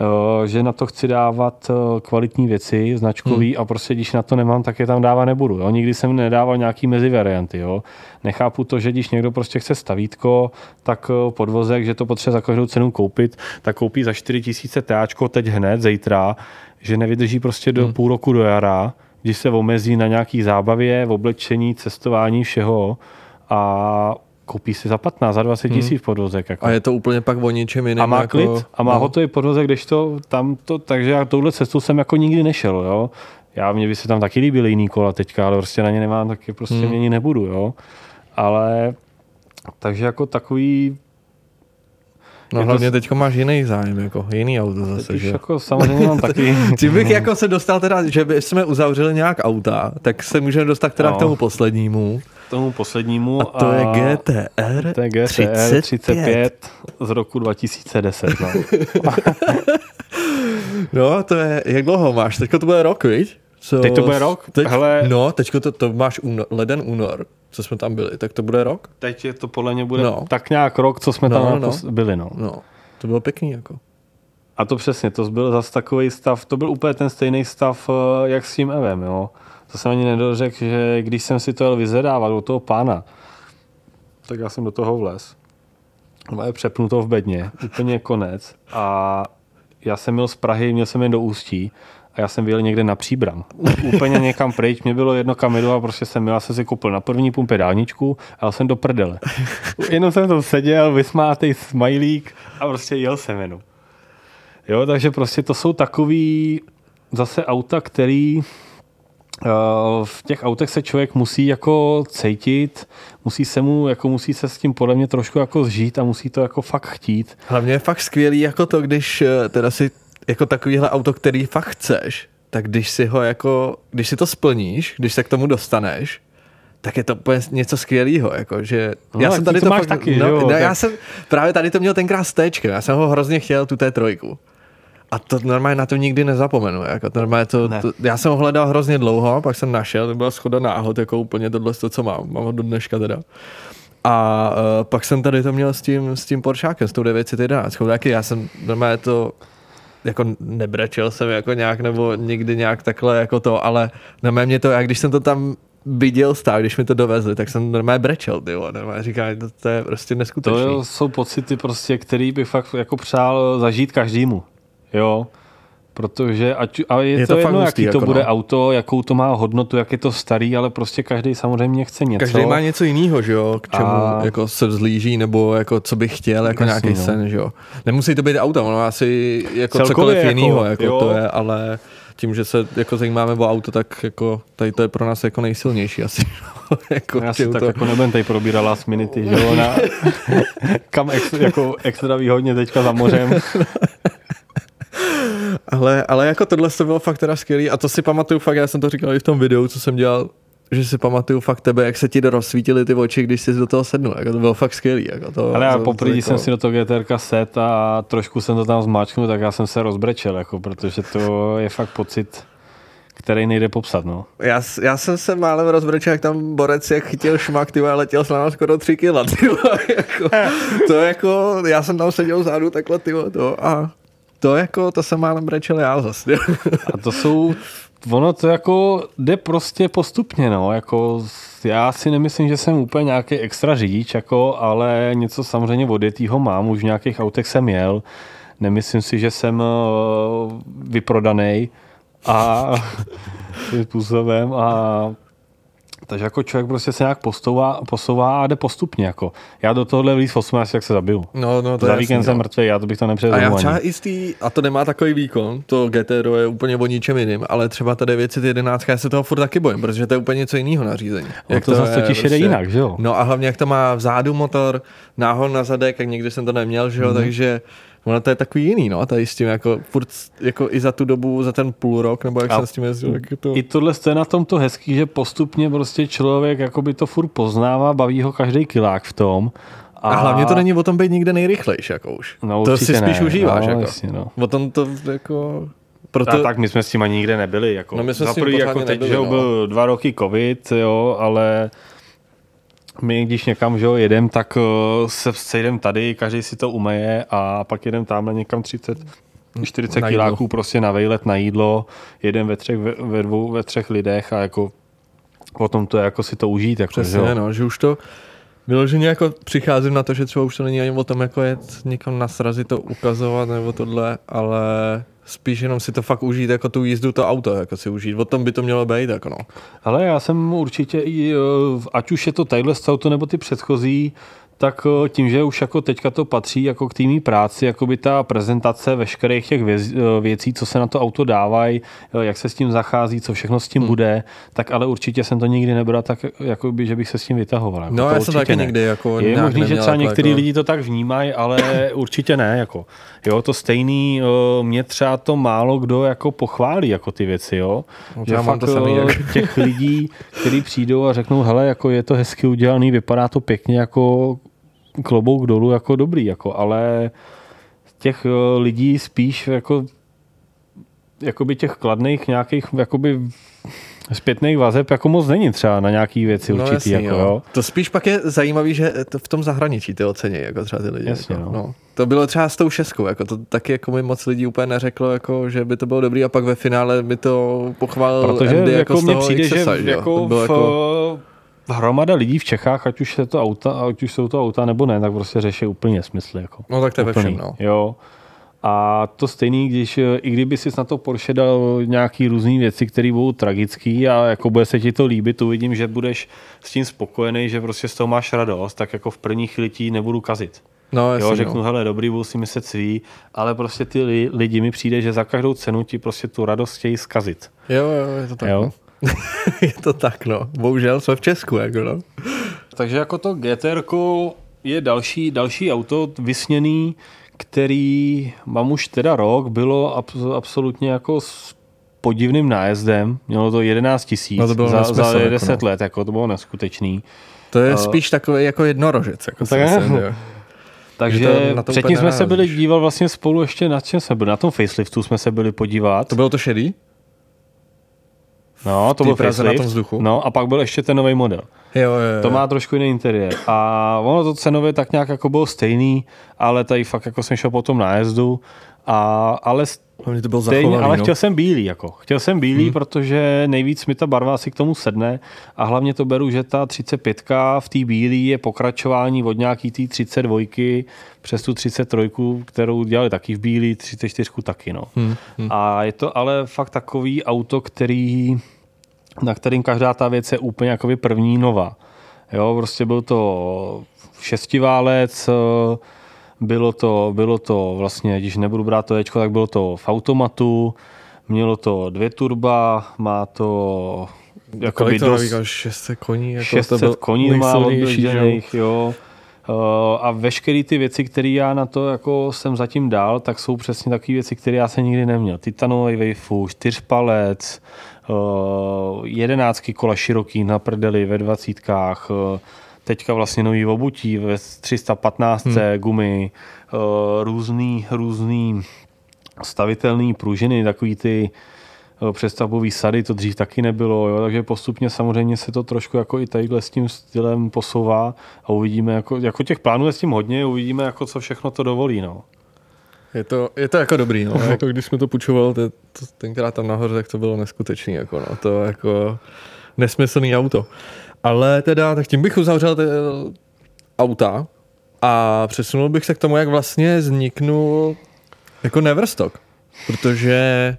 eh, že na to chci dávat eh, kvalitní věci, značkový hmm. a prostě když na to nemám, tak je tam dávat nebudu. Jo. Nikdy jsem nedával nějaký mezi varianty. Jo. Nechápu to, že když někdo prostě chce stavítko, tak eh, podvozek, že to potřebuje za každou cenu koupit, tak koupí za 4000 TAčko teď hned, zítra, že nevydrží prostě do hmm. půl roku do jara, když se omezí na nějaký zábavě, v oblečení, cestování, všeho a koupí si za 15, za 20 hmm. tisíc hmm. podvozek. Jako. A je to úplně pak o ničem jiném. A má jako, klid a má no. hotový podvozek, když to tam to, takže já touhle cestou jsem jako nikdy nešel, jo. Já, mě by se tam taky líbily jiný kola teďka, ale prostě na ně nemám, tak je prostě hmm. mění nebudu, jo. Ale takže jako takový No hlavně to... teďko máš jiný zájem, jako jiný auto zase, že? Jako samozřejmě mám (laughs) taky. Tím bych jako se dostal teda, že by jsme uzavřeli nějak auta, tak se můžeme dostat teda no. k tomu poslednímu. Tomu poslednímu. A to a... je GTR, to je GTR 35. 35 z roku 2010. No. (laughs) no, to je, jak dlouho máš? Teďko to bude rok, viď? So, teď to bude rok? Teď, Hele, no, teďko to, to máš únor, leden, únor, co jsme tam byli, tak to bude rok? Teď je to podle mě bude no. tak nějak rok, co jsme no, tam no. byli, no. no. To bylo pěkný, jako. A to přesně, to byl zase takový stav, to byl úplně ten stejný stav, eh, jak s tím Evem, jo. To jsem ani nedořekl, že když jsem si to jel vyzvedávat u toho pána, tak já jsem do toho vlez. je přepnuto v bedně, úplně konec. A já jsem měl z Prahy, měl jsem jen do Ústí a já jsem byl někde na příbram. Úplně někam pryč, mě bylo jedno kam jdu a prostě jsem měl, jsem si koupil na první pumpě dálničku a jel jsem do prdele. Jenom jsem tam seděl, vysmátej smajlík a prostě jel jsem jenom. Jo, takže prostě to jsou takový zase auta, který eh, v těch autech se člověk musí jako cítit, musí se mu, jako musí se s tím podle mě trošku jako zžít a musí to jako fakt chtít. Hlavně je fakt skvělý jako to, když eh, teda si jako takovýhle auto, který fakt chceš, tak když si ho jako, když si to splníš, když se k tomu dostaneš, tak je to úplně něco skvělého, jako, že no, já jsem tady to, to fakt, taky, no, jo, no, tak... já jsem právě tady to měl tenkrát s téčkem, já jsem ho hrozně chtěl, tu té trojku. A to normálně na to nikdy nezapomenu. Jako to normálně to, ne. to, já jsem ho hledal hrozně dlouho, pak jsem našel, to byla schoda náhod, jako úplně tohle, to, co mám. Mám ho do dneška teda. A uh, pak jsem tady to měl s tím, s tím Poršákem, s tou 911. Taky já jsem normálně to jako nebrečel jsem jako nějak, nebo nikdy nějak takhle jako to, ale na mě to, jak když jsem to tam viděl stát, když mi to dovezli, tak jsem normálně brečel, ty normálně říká, to, to je prostě neskutečné. To jsou pocity prostě, který bych fakt jako přál zažít každému, jo protože ať, a je, je to, to jedno, jaký jako to bude no. auto, jakou to má hodnotu, jak je to starý, ale prostě každý samozřejmě chce něco. Každý má něco jiného, že jo, k čemu a... jako se vzlíží, nebo jako co by chtěl, jako Jasný, nějaký no. sen, že jo. Nemusí to být auto, ono asi jako Celkově cokoliv jako, jiného, jako jo. to je, ale tím, že se jako zajímáme o auto, tak jako tady to je pro nás jako nejsilnější asi. (laughs) jako Já si tak to... jako nebudem tady probírat last minute, že jo, na, (laughs) kam ex, jako extra výhodně teďka za mořem. (laughs) ale, ale jako tohle to bylo fakt teda skvělý a to si pamatuju fakt, já jsem to říkal i v tom videu, co jsem dělal, že si pamatuju fakt tebe, jak se ti rozsvítily ty oči, když jsi do toho sednul. Jako to bylo fakt skvělý. Jako to, ale já poprvé jako... jsem si do toho GTR set a trošku jsem to tam zmáčknul, tak já jsem se rozbrečel, jako, protože to je fakt pocit, který nejde popsat, no. Já, já jsem se málem rozbrečel, jak tam borec, jak chytil šmak, ty letěl s náma skoro tři kila, ty jako, (laughs) to jako, já jsem tam seděl vzadu takhle, ty to a to jako, to jsem málem brečel já zase. A to jsou, ono to jako jde prostě postupně, no, jako já si nemyslím, že jsem úplně nějaký extra řidič, jako, ale něco samozřejmě odjetýho mám, už v nějakých autech jsem jel, nemyslím si, že jsem uh, vyprodaný a (laughs) způsobem a takže jako člověk prostě se nějak posouvá, posouvá a jde postupně. Jako. Já do tohohle vlíz v 18, jak se zabiju. No, no, to Za je víkend jasný, jsem no. mrtvý, já to bych to A nepředal. já třeba i z tý, a to nemá takový výkon, to GTR je úplně o ničem jiným, ale třeba ta 911, já se toho furt taky bojím, protože to je úplně něco jiného nařízení. Jak to zase totiž jede jinak, že jo? No a hlavně jak to má vzadu motor, náhon na zadek, jak někdy jsem to neměl, že jo, Mhm. mm-hmm. takže ono to je takový jiný, no, tady s tím jako furt, jako i za tu dobu, za ten půl rok, nebo jak A jsem s tím jezdil, tak je to... I tohle je na tom to hezký, že postupně prostě člověk jakoby to furt poznává, baví ho každý kilák v tom. A, a hlavně to není o tom být nikde nejrychlejší, jako už. No, to si spíš ne, užíváš, no, jako. jasně, no. O tom to jako... Proto... A tak my jsme s tím ani nikde nebyli. Jako. No, my jsme Za s tím prvý, jako teď, nebyli, že no. byl dva roky covid, jo, ale my, když někam že jo, jedem, tak uh, se sejdem tady, každý si to umeje a pak jedem tamhle někam 30, 40 Na jídlo. kiláků prostě na vejlet na jídlo, jedem ve třech, ve, ve dvou, ve třech lidech a jako potom to je jako si to užít. Jako, že Přesně, jo. no, že už to vyloženě jako přicházím na to, že třeba už to není ani o tom, jako jet někam na srazy to ukazovat nebo tohle, ale spíš jenom si to fakt užít, jako tu jízdu, to auto, jako si užít. O tom by to mělo být, jako no. Ale já jsem určitě i, eh, ať už je to tadyhle auto nebo ty předchozí, tak eh, tím, že už jako teďka to patří jako k týmí práci, jako by ta prezentace veškerých těch eh, věcí, co se na to auto dávají, eh, jak se s tím zachází, co všechno s tím hmm. bude, tak ale určitě jsem to nikdy nebral tak, jako by, že bych se s tím vytahoval. Jako No, to já jsem taky ne. nikdy jako Je možný, že třeba jako- některý jako- lidi to tak vnímají, ale (laughs) určitě ne. Jako. Jo, to stejný, mě třeba to málo kdo jako pochválí jako ty věci, jo. No, že já mám fakt to samý, jak- (laughs) těch lidí, kteří přijdou a řeknou, hele, jako je to hezky udělaný, vypadá to pěkně, jako klobouk dolů, jako dobrý, jako, ale těch eh, lidí spíš jako jakoby těch kladných nějakých jakoby zpětných vazeb jako moc není třeba na nějaký věci určitý. jasný, jako, jo. To spíš pak je zajímavý, že to v tom zahraničí ty ocení, jako třeba ty lidi. Jasně, jako, no. no. To bylo třeba s tou šestkou, jako to taky jako mi moc lidí úplně neřeklo, jako, že by to bylo dobrý a pak ve finále mi to pochválil Protože Andy jako jako toho přijde, že jo. jako, to bylo v, jako hromada lidí v Čechách, ať už, je to auta, ať už jsou to auta nebo ne, tak prostě řeší úplně smysly. Jako. No tak to je ve všem, no. Jo. A to stejný, když eh, i kdyby si na to Porsche dal nějaký různé věci, které budou tragické a jako bude se ti to líbit, uvidím, že budeš s tím spokojený, že prostě z toho máš radost, tak jako v první chvíli ti nebudu kazit. No, jasný, Jo, řeknu, no. hele, dobrý, budu si myslet svý, ale prostě ty li, lidi mi přijde, že za každou cenu ti prostě tu radost chtějí zkazit. Jo, jo, je to tak, Jo. no. (laughs) je to tak, no. Bohužel jsme v Česku, jako no. Takže jako to GTR je další, další auto vysněný, který mám už teda rok, bylo abs- absolutně jako s podivným nájezdem. Mělo to 11 tisíc No to bylo za, za jako 10 no. let, jako to bylo neskutečný. To je Uh, spíš takový jako jednorožec, jako tak myslím, je. jo. (laughs) Takže to předtím jsme se byli dívat vlastně spolu ještě na čem jsme byli, na tom faceliftu jsme se byli podívat. To bylo to šedý? No, to byl Praze na tom vzduchu? No a pak byl ještě ten nový model. Jo, jo, jo. To má trošku jiný interiér. A ono to cenově tak nějak jako bylo stejný, ale tady fakt jako jsem šel po tom nájezdu. A, ale Hlavně to bylo stejně, ale no. chtěl jsem bílý, jako. Chtěl jsem bílý, hmm. protože nejvíc mi ta barva asi k tomu sedne a hlavně to beru, že ta 35 v té bílý je pokračování od nějaký té 32 přes tu 33, kterou dělali taky v bílý, 34 taky, no. Hmm. Hmm. A je to ale fakt takový auto, který na kterým každá ta věc je úplně jakoby první nová. Jo, prostě byl to šestiválec, eh, bylo to, bylo to vlastně, když nebudu brát to Ečko, tak bylo to v automatu, mělo to dvě turba, má to jakoby Kolik to dost, navíkal? 600 koní? Jako 600 to byl koní má odběžděných, jo. Uh, A veškeré ty věci, které já na to jako jsem zatím dal, tak jsou přesně takové věci, které já jsem nikdy neměl. Titanový wayfu, čtyřpalec, uh, jedenáctky kola široký na prdeli ve dvacítkách, uh, teďka vlastně nový obutí ve 315 hmm. gumy, uh, různý, různý stavitelný pružiny, takový ty eh, přestavbový sady, to dřív taky nebylo, jo, takže postupně samozřejmě se to trošku jako i tadyhle s tím stylem posouvá a uvidíme, jako, jako těch plánů je s tím hodně, uvidíme, jako co všechno to dovolí, no. Je to, je to jako dobrý, no. (laughs) jako když jsme to půjčoval, to, to, tenkrát tam nahoře, tak to bylo neskutečný, jako no. To jako nesmyslný auto. Ale teda, tak tím bych uzavřel ty auta a přesunul bych se k tomu, jak vlastně vzniknul jako Neverstock. Protože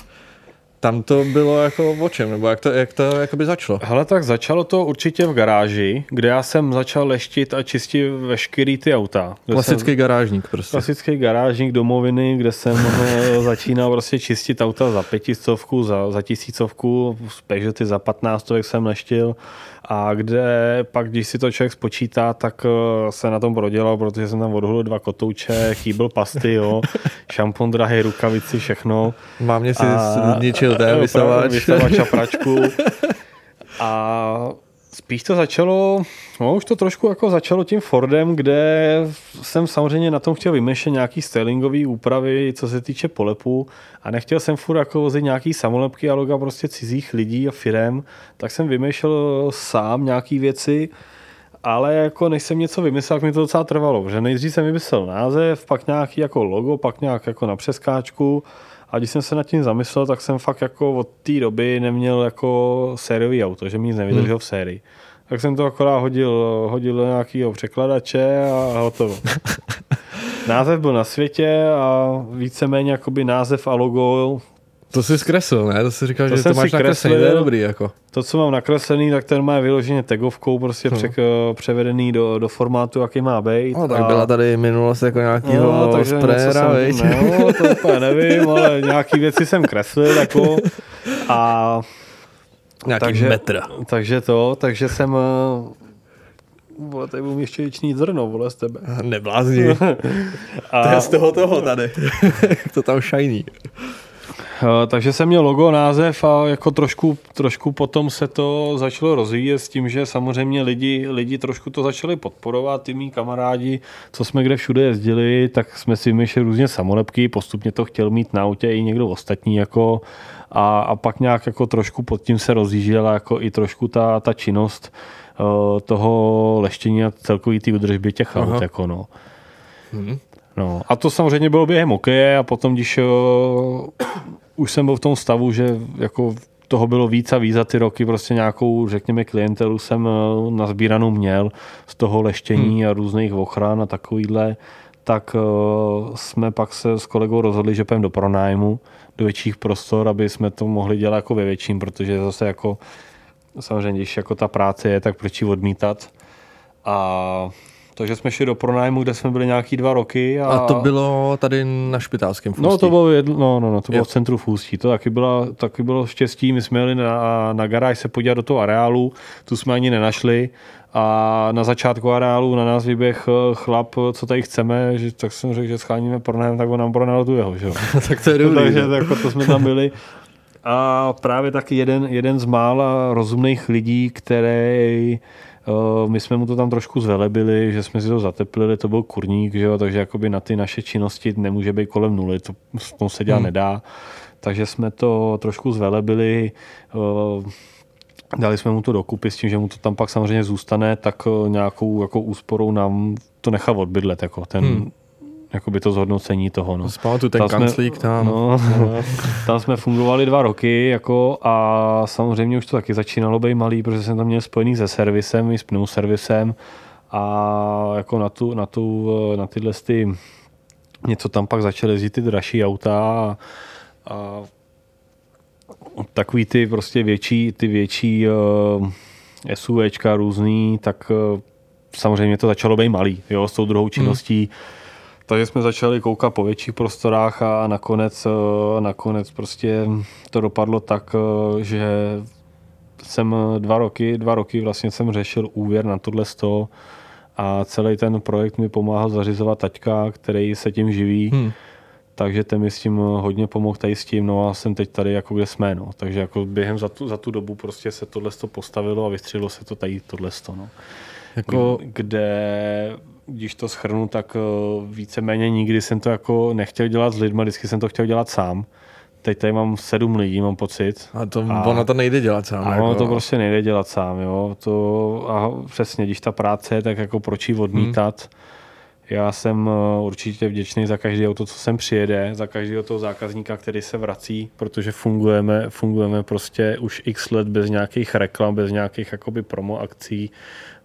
tam to bylo jako o čem, nebo jak to, jak to jakoby začalo? Hele, tak začalo to určitě v garáži, kde já jsem začal leštit a čistit veškerý ty auta. Klasický jsem, garážník prostě. Klasický garážník domoviny, kde jsem (laughs) začínal prostě čistit auta za pětistovku, za, za tisícovku, Peugeoty za patnáctovek jsem leštil a kde pak, když si to člověk spočítá, tak eh, se na tom prodělal, protože jsem tam odhulil dva kotouče, (laughs) chýbil pasty, jo, šampon drahý, rukavici, všechno. Mám mě si zničil ten (laughs) vysavač. Vysavač a pračku. (laughs) A spíš to začalo, no už to trošku jako začalo tím Fordem, kde jsem samozřejmě na tom chtěl vymýšlet nějaký stylingový úpravy, co se týče polepu. A nechtěl jsem furt jako vozit nějaký samolepky a loga prostě cizích lidí a firem, tak jsem vymýšlel sám nějaký věci, ale jako než jsem něco vymyslel, tak mi to docela trvalo, že nejdřív jsem vymyslel název, pak nějaký jako logo, pak nějak jako na přeskáčku a když jsem se nad tím zamyslel, tak jsem fakt jako od té doby neměl jako sériový auto, že mi nic nevydržel hmm. v sérii. Tak jsem to akorát hodil, hodil do nějakého překladače a hotovo. (laughs) název byl na světě a víceméně jakoby název a logo to jsi zkreslil, ne? To jsi říkal, to že to máš nakreslený, to je dobrý. Jako. To, co mám nakreslený, tak ten má vyloženě tagovkou prostě no. pře- převedený do, do formátu, jaký má být. No, tak a... byla tady minulost jako nějakýho no, sprayera, No, to úplně nevím, ale nějaký věci jsem kreslil, jako a Nějaký takže, metr. Takže to, takže jsem Vole, tady budu ještě věčný zrno, vole, z tebe. Neblázni. (laughs) a... To je z toho toho tady. (laughs) to tam šajní. Eh, takže jsem měl logo, název a jako trošku, trošku potom se to začalo rozvíjet s tím, že samozřejmě lidi, lidi trošku to začali podporovat, ty mý kamarádi, co jsme kde všude jezdili, tak jsme si vymýšleli různě samolepky, postupně to chtěl mít na autě i někdo ostatní jako a, a pak nějak jako trošku pod tím se rozjížděla jako i trošku ta, ta činnost uh, toho leštění a celkový ty udržby těch aut. Jako no. Hmm. No, a to samozřejmě bylo během okeje a potom, když uh, už jsem byl v tom stavu, že jako toho bylo víc a víc za ty roky, prostě nějakou, řekněme, klientelu jsem uh, nazbíranou měl z toho leštění hmm. a různých ochran a takovýhle, tak uh, jsme pak se s kolegou rozhodli, že půjdeme do pronájmu, do větších prostor, aby jsme to mohli dělat jako ve větším, protože zase jako samozřejmě, když jako ta práce je, tak proč ji odmítat. A takže jsme šli do pronájmu, kde jsme byli nějaký dva roky. A, a to bylo tady na Špitálském Fůstí? No to bylo, jedno, no, no, no, to bylo v centru Fůstí. To taky, byla, taky bylo štěstí. My jsme jeli na, na garáž se podívat do toho areálu, tu jsme ani nenašli. A na začátku areálu na nás vyběh eh, chlap, co tady chceme, že, tak jsem řekl, že scháníme pronájem, tak on nám pronajal tu jeho. Že? (laughs) tak to je dobrý. Takže tak, jako to jsme tam byli. A právě taky jeden, jeden z mála rozumných lidí, který my jsme mu to tam trošku zvelebili, že jsme si to zateplili, to byl kurník, že jo, takže jakoby na ty naše činnosti nemůže být kolem nuly, to s se dělat hmm. nedá. Takže jsme to trošku zvelebili, dali jsme mu to dokupy s tím, že mu to tam pak samozřejmě zůstane, tak nějakou jako úsporou nám to nechá odbydlet, jako ten, hmm jakoby to zhodnocení toho. No. tu ten tam kanclík jsme, tam. No, (laughs) tam jsme fungovali dva roky jako a samozřejmě už to taky začínalo být malý, protože jsem tam měl spojený se servisem i s servisem a jako na, tu, na, tu, na tyhle ty něco tam pak začaly jezdit ty dražší auta a, a takový ty prostě větší, ty větší uh, SUVčka různý, tak uh, samozřejmě to začalo být malý, jo, s tou druhou činností. Hmm takže jsme začali koukat po větších prostorách a nakonec, eh, nakonec prostě to dopadlo tak, eh, že jsem dva roky, dva roky vlastně jsem řešil úvěr na tohle sto a celý ten projekt mi pomáhal zařizovat taťka, který se tím živí. Hmm. Takže ten mi s tím hodně pomohl tady s tím, no a jsem teď tady jako kde jsme, no. Takže jako během za tu, za tu dobu prostě se tohle postavilo a vystřelilo se to tady tohle, no. Jako... Kde když to schrnu, tak eh, víceméně nikdy jsem to jako nechtěl dělat s lidmi, vždycky jsem to chtěl dělat sám. Teď tady mám sedm lidí, mám pocit. A to, a, ono to nejde dělat sám. A jako... to prostě nejde dělat sám, jo. To, a přesně, když ta práce je, tak jako proč ji odmítat. Hmm. Já jsem eh, určitě vděčný za každý auto, co sem přijede, za každého toho zákazníka, který se vrací, protože fungujeme, fungujeme prostě už x let bez nějakých reklam, bez nějakých jakoby promo akcí.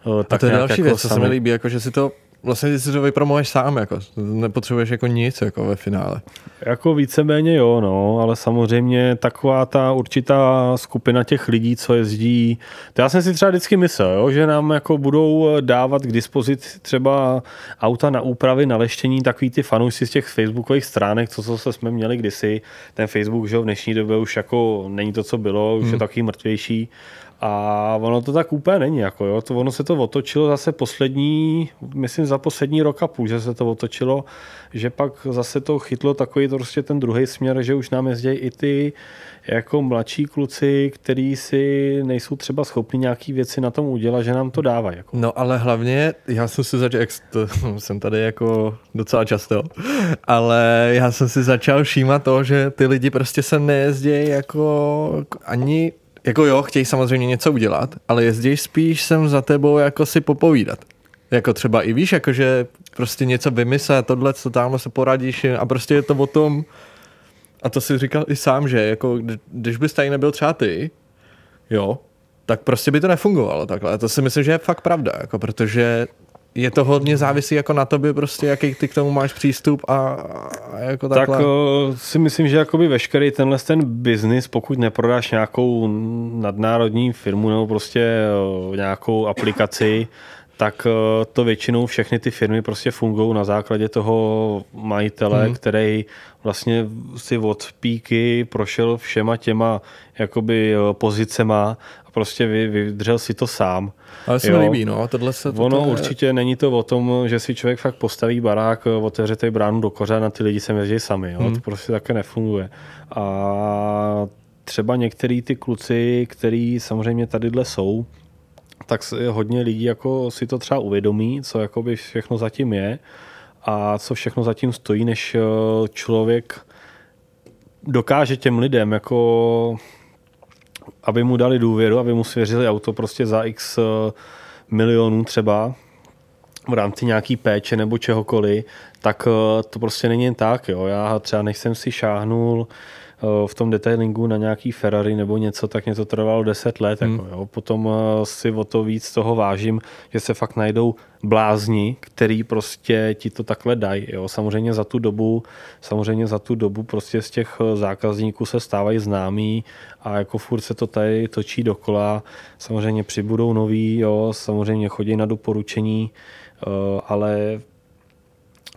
Eh, tak A to je další jako věc, co se mi líbí, jako že si to vlastně ty si to vypromuješ sám, jako nepotřebuješ jako nic jako ve finále. Jako víceméně jo, no, ale samozřejmě taková ta určitá skupina těch lidí, co jezdí, to já jsem si třeba vždycky myslel, jo, že nám jako budou dávat k dispozici třeba auta na úpravy, na leštění, takový ty fanoušci z těch facebookových stránek, co, co jsme měli kdysi, ten Facebook, že v dnešní době už jako není to, co bylo, už hmm. je takový mrtvější, a ono to tak úplně není. Jako jo. To, ono se to otočilo zase poslední, myslím za poslední rok a půl, že se to otočilo, že pak zase to chytlo takový to prostě ten druhý směr, že už nám jezdí i ty jako mladší kluci, kteří si nejsou třeba schopni nějaký věci na tom udělat, že nám to dávají. Jako. No ale hlavně, já jsem si začal, to, (laughs) jsem tady jako docela často, ale já jsem si začal všímat to, že ty lidi prostě se nejezdí jako ani jako jo, chtějí samozřejmě něco udělat, ale jezdíš spíš sem za tebou jako si popovídat. Jako třeba i víš, jakože prostě něco vymyslet, tohle, co tam se poradíš a prostě je to o tom, a to si říkal i sám, že jako když bys tady nebyl třeba ty, jo, tak prostě by to nefungovalo takhle. A to si myslím, že je fakt pravda, jako protože je to hodně závisí jako na tobě prostě, jaký ty k tomu máš přístup a, a jako takhle. Tak uh, si myslím, že jakoby veškerý tenhle ten biznis, pokud neprodáš nějakou nadnárodní firmu nebo prostě uh, nějakou aplikaci, tak uh, to většinou všechny ty firmy prostě fungují na základě toho majitele, hmm. který vlastně si od píky prošel všema těma jakoby pozicema a prostě vydržel si to sám. Ale se mi líbí, no. Tohle se, ono je... určitě není to o tom, že si člověk fakt postaví barák, otevře tady bránu do koře a na ty lidi se jezdí sami. Jo. Hmm. To prostě také nefunguje. A třeba některý ty kluci, který samozřejmě tadyhle jsou, tak hodně lidí jako si to třeba uvědomí, co jakoby všechno zatím je a co všechno zatím stojí, než eh, člověk dokáže těm lidem jako aby mu dali důvěru, aby mu svěřili auto prostě za x eh, milionů třeba v rámci nějaký péče nebo čehokoliv, tak eh, to prostě není jen tak. Jo. Já třeba než jsem si šáhnul v tom detailingu na nějaký Ferrari nebo něco, tak mě to trvalo 10 let. Hmm. Jako, jo. Potom eh, si o to víc toho vážím, že se fakt najdou blázni, který prostě ti to takhle dají. Jo. Samozřejmě za tu dobu, samozřejmě za tu dobu prostě z těch eh, zákazníků se stávají známí a jako furt se to tady točí dokola. Samozřejmě přibudou noví, jo, samozřejmě chodí na doporučení, ale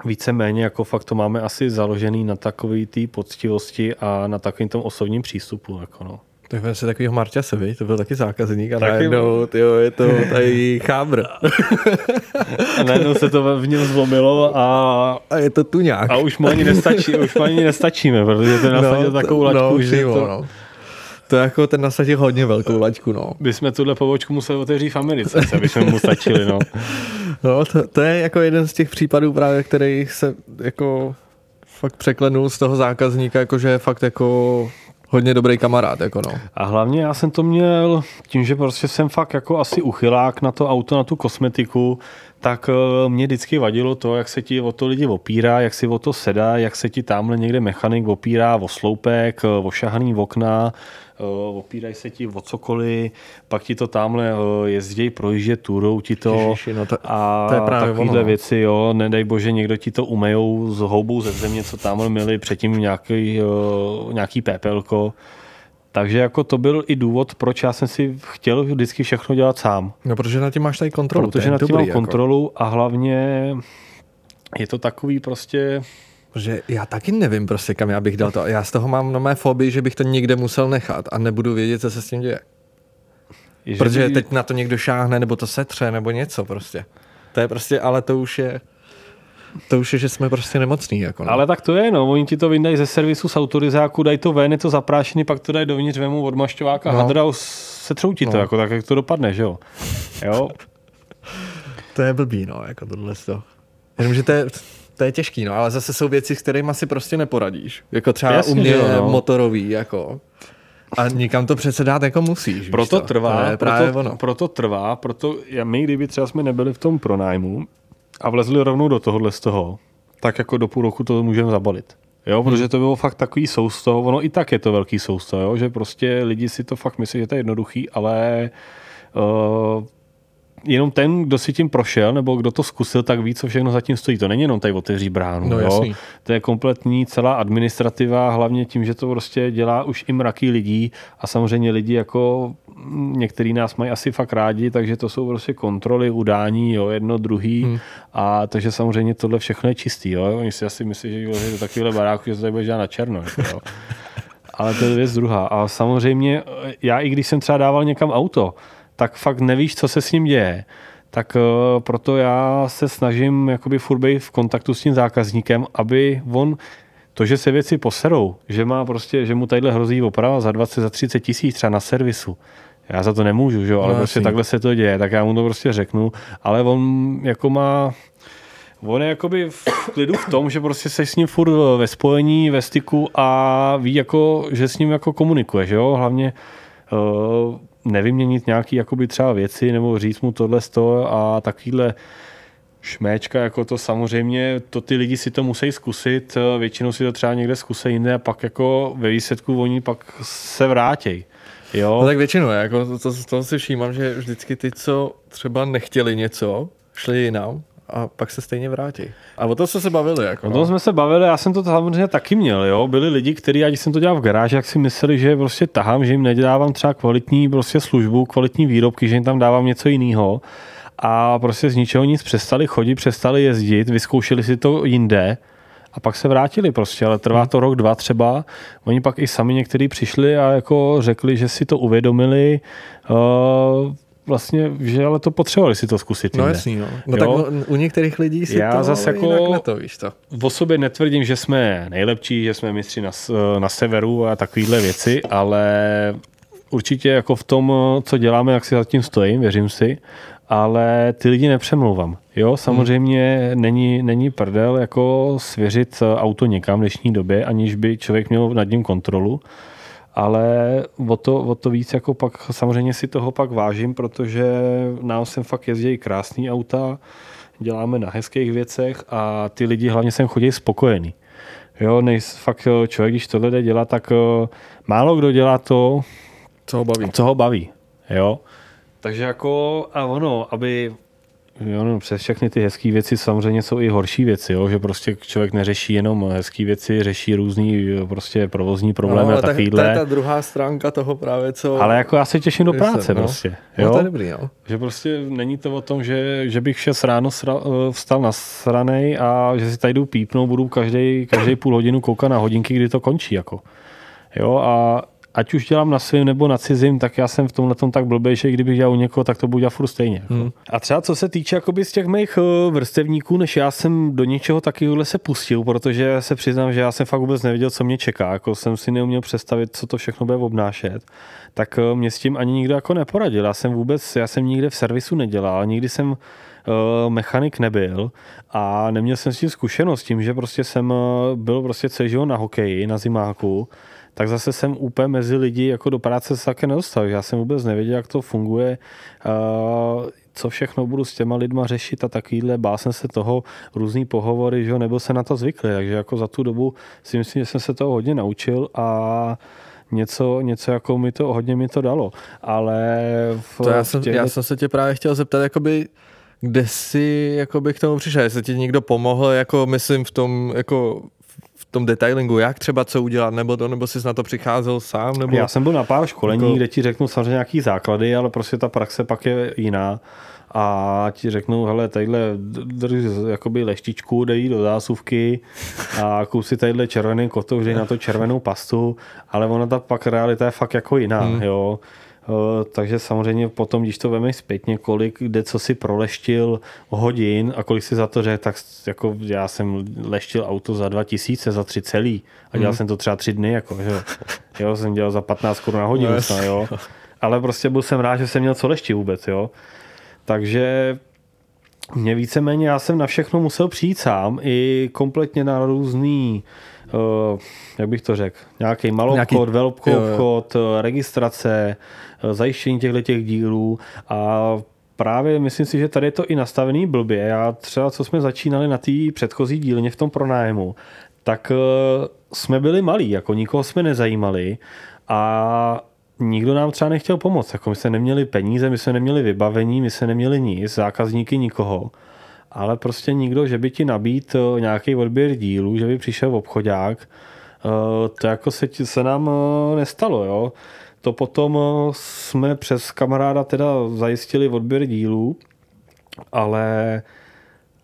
víceméně jako fakt to máme asi založený na takové té poctivosti a na takovém tom osobním přístupu. Jako no. Tak si takovýho Marťase, vy? to byl taky zákazník a najednou tyjo, je to tady chábr. a najednou se to v něm zlomilo a... A je to tu nějak. A už mu ani nestačí, už mu ani nestačíme, protože ten nasadil no, takovou laťku, no, že to... No. To je jako ten nasadil hodně velkou laťku, no. My jsme tuhle pobočku museli otevřít v Americe, aby jsme mu stačili, no. (laughs) No, to, to, je jako jeden z těch případů právě, který se jako fakt překlenul z toho zákazníka, jakože je fakt jako hodně dobrý kamarád, jako no. A hlavně já jsem to měl tím, že prostě jsem fakt jako asi uchylák na to auto, na tu kosmetiku, tak eh, mě vždycky vadilo to, jak se ti o to lidi opírá, jak si o to sedá, jak se ti tamhle někde mechanik opírá o sloupek, eh, o šahaný okna, eh, opírají se ti o cokoliv, pak ti to tamhle jezdí, projíždě turou ti to Ježiši, no to, a to je právě takovýhle ono. No. věci, jo, nedej bože, někdo ti to umejou s houbou ze země, co tamhle měli předtím nějaký, nějaký pépelko, takže jako to byl i důvod, proč já jsem si chtěl vždycky všechno dělat sám. No, protože na tím máš tady kontrolu. Protože na tím mám jako. kontrolu a hlavně je to takový prostě... Protože já taky nevím prostě, kam já bych dal to. Já z toho mám na mé fobii, že bych to někde musel nechat a nebudu vědět, co se s tím děje. Že Protože by... teď na to někdo šáhne, nebo to setře, nebo něco prostě. To je prostě, ale to už je to už je, že jsme prostě nemocní. Jako no. Ale tak to je, no. Oni ti to vyndají ze servisu z autorizáku, dají to ven, je to zaprášený, pak to dají dovnitř, vemu odmašťovák a no. hadra se ti no. to, jako tak, jak to dopadne, že jo. jo? (laughs) to je blbý, no, jako tohle to. Jenom, že to je, to je těžký, no, ale zase jsou věci, s kterými si prostě neporadíš. Jako třeba Jasně, u mě jo, no. motorový, jako. A nikam to přece dát jako musíš. Proto to? trvá, to proto, ono. proto trvá, proto my, kdyby třeba jsme nebyli v tom pronájmu, a vlezli rovnou do tohohle z toho, tak jako do půl roku to můžeme zabalit. Jo, protože to bylo fakt takový sousto, ono i tak je to velký sousto, jo, že prostě lidi si to fakt myslí, že to je jednoduchý, ale uh, jenom ten, kdo si tím prošel, nebo kdo to zkusil, tak ví, co všechno zatím stojí. To není jenom tady otevří bránu. No, jo? To je kompletní celá administrativa, hlavně tím, že to prostě dělá už i mraky lidí a samozřejmě lidi jako některý nás mají asi fakt rádi, takže to jsou prostě kontroly, udání, jo, jedno, druhý hmm. a takže samozřejmě tohle všechno je čistý. Jo? Oni si asi myslí, že je to takovýhle barák, že to tady bude na černo. Jo? (laughs) Ale to je věc druhá. A samozřejmě já i když jsem třeba dával někam auto, tak fakt nevíš, co se s ním děje. Tak uh, proto já se snažím jakoby furt být v kontaktu s tím zákazníkem, aby on to, že se věci poserou, že má prostě, že mu tadyhle hrozí oprava za 20, za 30 tisíc třeba na servisu, já za to nemůžu, že? ale no, prostě takhle se to děje, tak já mu to prostě řeknu, ale on jako má, on je jakoby v klidu v tom, že prostě se s ním furt ve spojení, ve styku a ví jako, že s ním jako komunikuje, že jo, hlavně uh, nevyměnit nějaký jakoby třeba věci nebo říct mu tohle sto a takovýhle šméčka, jako to samozřejmě, to ty lidi si to musí zkusit, většinou si to třeba někde zkusí jinde a pak jako ve výsledku oni pak se vrátí. Jo. No tak většinou, jako to, to, to si všímám, že vždycky ty, co třeba nechtěli něco, šli jinam, a pak se stejně vrátí. A o to jsme se bavili. Jako, o tom no. jsme se bavili, já jsem to samozřejmě taky měl. Jo? Byli lidi, kteří, ať jsem to dělal v garáži, jak si mysleli, že prostě tahám, že jim nedávám třeba kvalitní prostě službu, kvalitní výrobky, že jim tam dávám něco jiného. A prostě z ničeho nic přestali chodit, přestali jezdit, vyzkoušeli si to jinde a pak se vrátili prostě, ale trvá to rok, dva třeba. Oni pak i sami někteří přišli a jako řekli, že si to uvědomili, uh, vlastně, že ale to potřebovali si to zkusit. No jasný, no. no tak u některých lidí si Já to zase jako to, víš to. V sobě netvrdím, že jsme nejlepší, že jsme mistři na, na severu a takovéhle věci, ale určitě jako v tom, co děláme, jak si zatím stojím, věřím si, ale ty lidi nepřemlouvám. Jo, samozřejmě hmm. není, není prdel jako svěřit auto někam v dnešní době, aniž by člověk měl nad ním kontrolu ale o to, o to víc jako pak samozřejmě si toho pak vážím, protože nám sem fakt jezdí krásný auta, děláme na hezkých věcech a ty lidi hlavně sem chodí spokojení. Jo, nejs, fakt člověk, když tohle jde dělat, tak uh, málo kdo dělá to, co ho baví. Co ho baví. Jo. Takže jako, a ono, aby Jo, no, přes všechny ty hezké věci samozřejmě jsou i horší věci, jo? že prostě člověk neřeší jenom hezké věci, řeší různý prostě provozní problémy no, a takovýhle. To je ta druhá stránka toho právě, co... Ale jako já se těším do práce no. prostě. Jo? No, to je dobrý, jo. Že prostě není to o tom, že, že bych 6 ráno sra, eh, vstal na sranej a že si tady jdu pípnout, budu každý, každý půl hodinu koukat na hodinky, kdy to končí. Jako. Jo, a ať už dělám na svým nebo na cizím, tak já jsem v tomhle tak blbý, že kdybych dělal u někoho, tak to budu dělat furt stejně. Jako. Hmm. A třeba co se týče jakoby z těch mých eh, vrstevníků, než já jsem do něčeho takového se pustil, protože se přiznám, že já jsem fakt vůbec nevěděl, co mě čeká, jako jsem si neuměl představit, co to všechno bude obnášet, tak eh, mě s tím ani nikdo jako neporadil. Já jsem vůbec, já jsem nikde v servisu nedělal, nikdy jsem uh, mechanik nebyl a neměl jsem s tím zkušenost tím, že prostě jsem byl prostě celý život na hokeji, na zimáku tak zase jsem úplně mezi lidi jako do práce se také nedostal. Já jsem vůbec nevěděl, jak to funguje, co všechno budu s těma lidma řešit a takovýhle. Bál jsem se toho, různý pohovory, že nebyl se na to zvyklý, takže jako za tu dobu si myslím, že jsem se toho hodně naučil a něco, něco jako mi to, hodně mi to dalo. Ale v, to já, jsem, těch... já jsem se tě právě chtěl zeptat, jakoby, kde jsi jakoby k tomu přišel, jestli ti někdo pomohl, jako myslím v tom, jako tom detailingu, jak třeba co udělat, nebo to, nebo jsi na to přicházel sám? Nebo... Já jsem byl na pár školení, jako... kde ti řeknu samozřejmě nějaký základy, ale prostě ta praxe pak je jiná a ti řeknou, hele, tadyhle drž jakoby leštičku, dej do zásuvky a kup si tadyhle červený kotouš, dej na to červenou pastu, ale ona ta pak realita je fakt jako jiná, hmm. jo. Eh, takže samozřejmě potom, když to vemeš zpětně, kolik, kde co si proleštil hodin a kolik si za to řekl, tak jako já jsem leštil auto za 2000, za tři celý a dělal hmm. jsem to třeba tři dny, jako, že jo, (laughs) jsem dělal za 15 korun na hodinu, no, jo. Ale prostě byl jsem rád, že jsem měl co leštit vůbec, jo. Takže mě víceméně, já jsem na všechno musel přijít sám, i kompletně na různý uh, jak bych to řekl, nějaký malou obchod, velkou obchod, registrace, zajištění těchto těch dílů. A právě myslím si, že tady je to i nastavený blbě. Já třeba, co jsme začínali na té předchozí dílně v tom pronájmu, tak eh, jsme byli malí, jako nikoho jsme nezajímali. A nikdo nám třeba nechtěl pomoct. Jako my jsme neměli peníze, my jsme neměli vybavení, my jsme neměli nic, zákazníky nikoho. Ale prostě nikdo, že by ti nabít eh, nějaký odběr dílů, že by přišel obchodák, eh, to jako se, se nám nestalo. Jo? To potom jsme přes kamaráda teda zajistili odběr dílů, ale...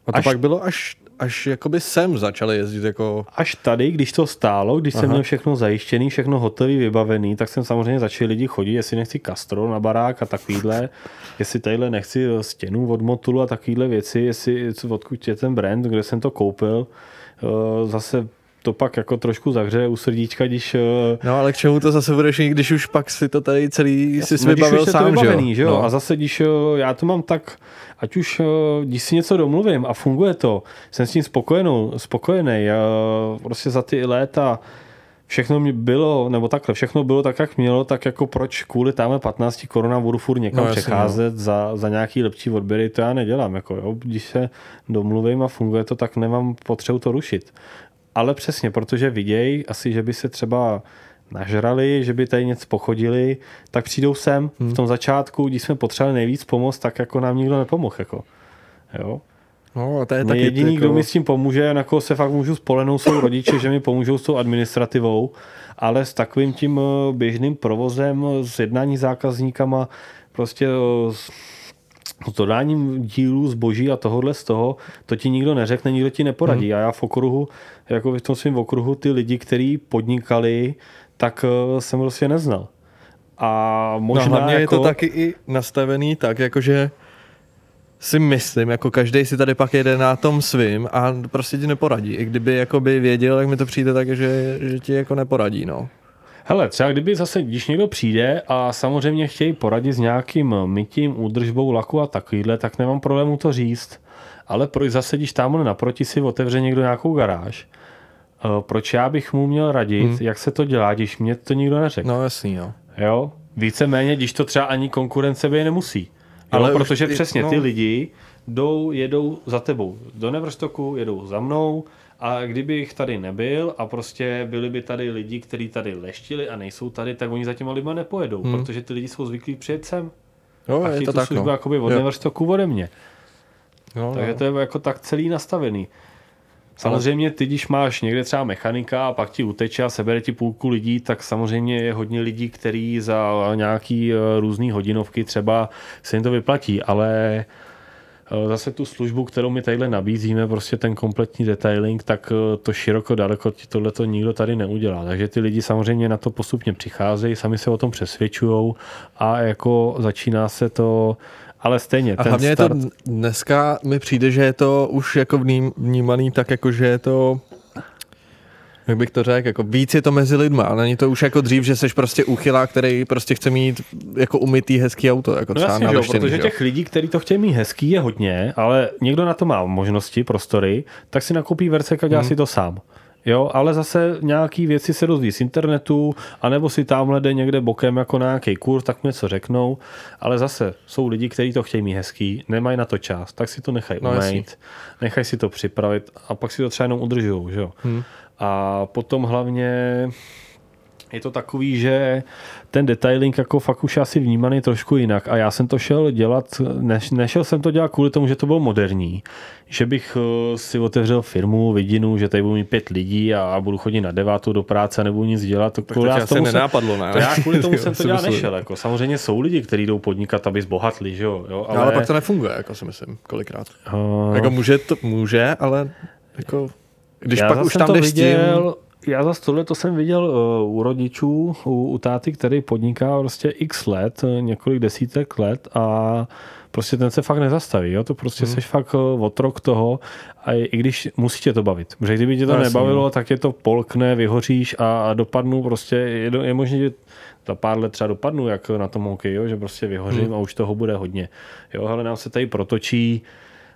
A to až... pak bylo až až jakoby sem začali jezdit jako... Až tady, když to stálo, když Aha. jsem měl všechno zajištěný, všechno hotový, vybavený, tak jsem samozřejmě začal lidi chodit, jestli nechci Castro na barák a takovýhle, (laughs) jestli tadyhle nechci stěnu od Motulu a takovýhle věci, jestli odkud je ten brand, kde jsem to koupil. Eh, zase to pak jako trošku zahřeje u srdíčka, když... Eh, no ale k čemu to zase budeš když už pak si to tady celý si no, vybavil sám, vybavený, že jo? No. A zase, když eh, já to mám tak, ať už eh, když si něco domluvím a funguje to, jsem s tím spokojenou, spokojený, prostě za ty léta všechno mi bylo, nebo takhle, všechno bylo tak, jak mělo, tak jako proč kvůli tamhle 15 korunám budu furt někam no, přecházet no. za, za nějaký lepší odběry, to já nedělám. Jako, jo. Když se domluvím a funguje to, tak nemám potřebu to rušit. Ale přesně, protože vidějí asi, že by se třeba nažrali, že by tady něco pochodili, tak přijdou sem hmm. v tom začátku, když jsme potřebovali nejvíc pomoct, tak jako nám nikdo nepomohl. Jako. Jo? No, a to je taky jediný, jako... kdo mi s tím pomůže, na koho se fakt můžu spolehnout, jsou rodiče, že mi pomůžou s tou administrativou, ale s takovým tím eh, běžným provozem, s jednání zákazníkama, prostě eh, s dodáním dílů, zboží a tohohle z toho, to ti nikdo neřekne, nikdo ti neporadí. Hmm. A já v okruhu, jako v tom svém okruhu, ty lidi, kteří podnikali, tak uh, jsem prostě neznal. A možná no, hlavně jako... je to jako- taky i nastavený tak, jakože si myslím, jako každý si tady pak jede na tom svým a prostě ti neporadí. I kdyby jakoby věděl, jak mi to přijde tak, že, že ti jako neporadí, no. Hele, třeba kdyby zase, když někdo přijde a samozřejmě chtějí poradit s nějakým mytím, údržbou laku a takovýhle, tak nemám problému to říct. Ale proč zase, když tam naproti si otevře někdo nějakou garáž, eh, proč já bych mu měl radit, hmm. jak se to dělá, když mě to nikdo neřekl? No jasný, jo. Jo, víceméně, když to třeba ani konkurence by nemusí. Jo, Ale protože už, přesně no. ty lidi jdou, jedou za tebou do Neverstoku, jedou za mnou, a kdyby jich tady nebyl a prostě byli by tady lidi, kteří tady leštili a nejsou tady, tak oni za těma lidma nepojedou, hmm. protože ty lidi jsou zvyklí přijet sem. Jo, a je to tak, službu no. jakoby od Neverstoku ode mě. Jo, Takže no. to je jako tak celý nastavený. Samozřejmě ty, když máš někde třeba mechanika a pak ti uteče a sebere ti půlku lidí, tak samozřejmě je hodně lidí, který za nějaký eh, různý hodinovky třeba se jim to vyplatí, ale zase tu službu, kterou my tadyhle nabízíme, prostě ten kompletní detailing, tak eh, to široko daleko ti tohle to nikdo tady neudělá. Takže ty lidi samozřejmě na to postupně přicházejí, sami se o tom přesvědčují a jako začíná se to ale stejně. A hlavně start... je to dneska mi přijde, že je to už jako vnímaný tak, jako že je to jak bych to řekl, jako víc je to mezi lidma, ale není to už jako dřív, že seš prostě uchylá, který prostě chce mít jako umytý hezký auto, jako no třeba jasně, že protože že těch lidí, kteří to chtějí mít hezký, je hodně, ale někdo na to má možnosti, prostory, tak si nakoupí Vercek a dělá hmm. si to sám. Jo, ale zase nějaký věci se dozví z internetu, anebo si tamhle jde někde bokem jako na nějaký kurz, tak mi něco řeknou, ale zase jsou lidi, kteří to chtějí mít hezký, nemají na to čas, tak si to nechají no, umýt, nechají si to připravit a pak si to třeba jenom udržují, že jo. Hmm. A potom hlavně je to takový, že ten detailing jako fakt už asi vnímaný trošku jinak a já jsem to šel dělat, neš, nešel jsem to dělat kvůli tomu, že to bylo moderní, že bych eh, si otevřel firmu, vidinu, že tady budu mít pět lidí a budu chodit na devátou do práce a nebudu nic dělat. Tak to já tomu nenápadlo, ne? To já kvůli (laughs) tomu jsem to dělat nešel. Jako. Samozřejmě jsou lidi, kteří jdou podnikat, aby zbohatli, že jo? jo ale... No, ale pak to nefunguje, jako si myslím, kolikrát. Uh... Jako může, to, může, ale jako když já pak už tam to viděl, tím... Já zase tohle to jsem viděl uh, u rodičů, u, u táty, který podniká prostě x let, uh, několik desítek let a prostě ten se fakt nezastaví, jo? to prostě hmm. seš fakt uh, otrok toho a i když musí tě to bavit, protože kdyby tě to no, nebavilo, tak tě to polkne, vyhoříš a, a dopadnu prostě, je, je možné, že za pár let třeba dopadnu, jak na tom hokeji, že prostě vyhořím hmm. a už toho bude hodně. Jo, ale nám se tady protočí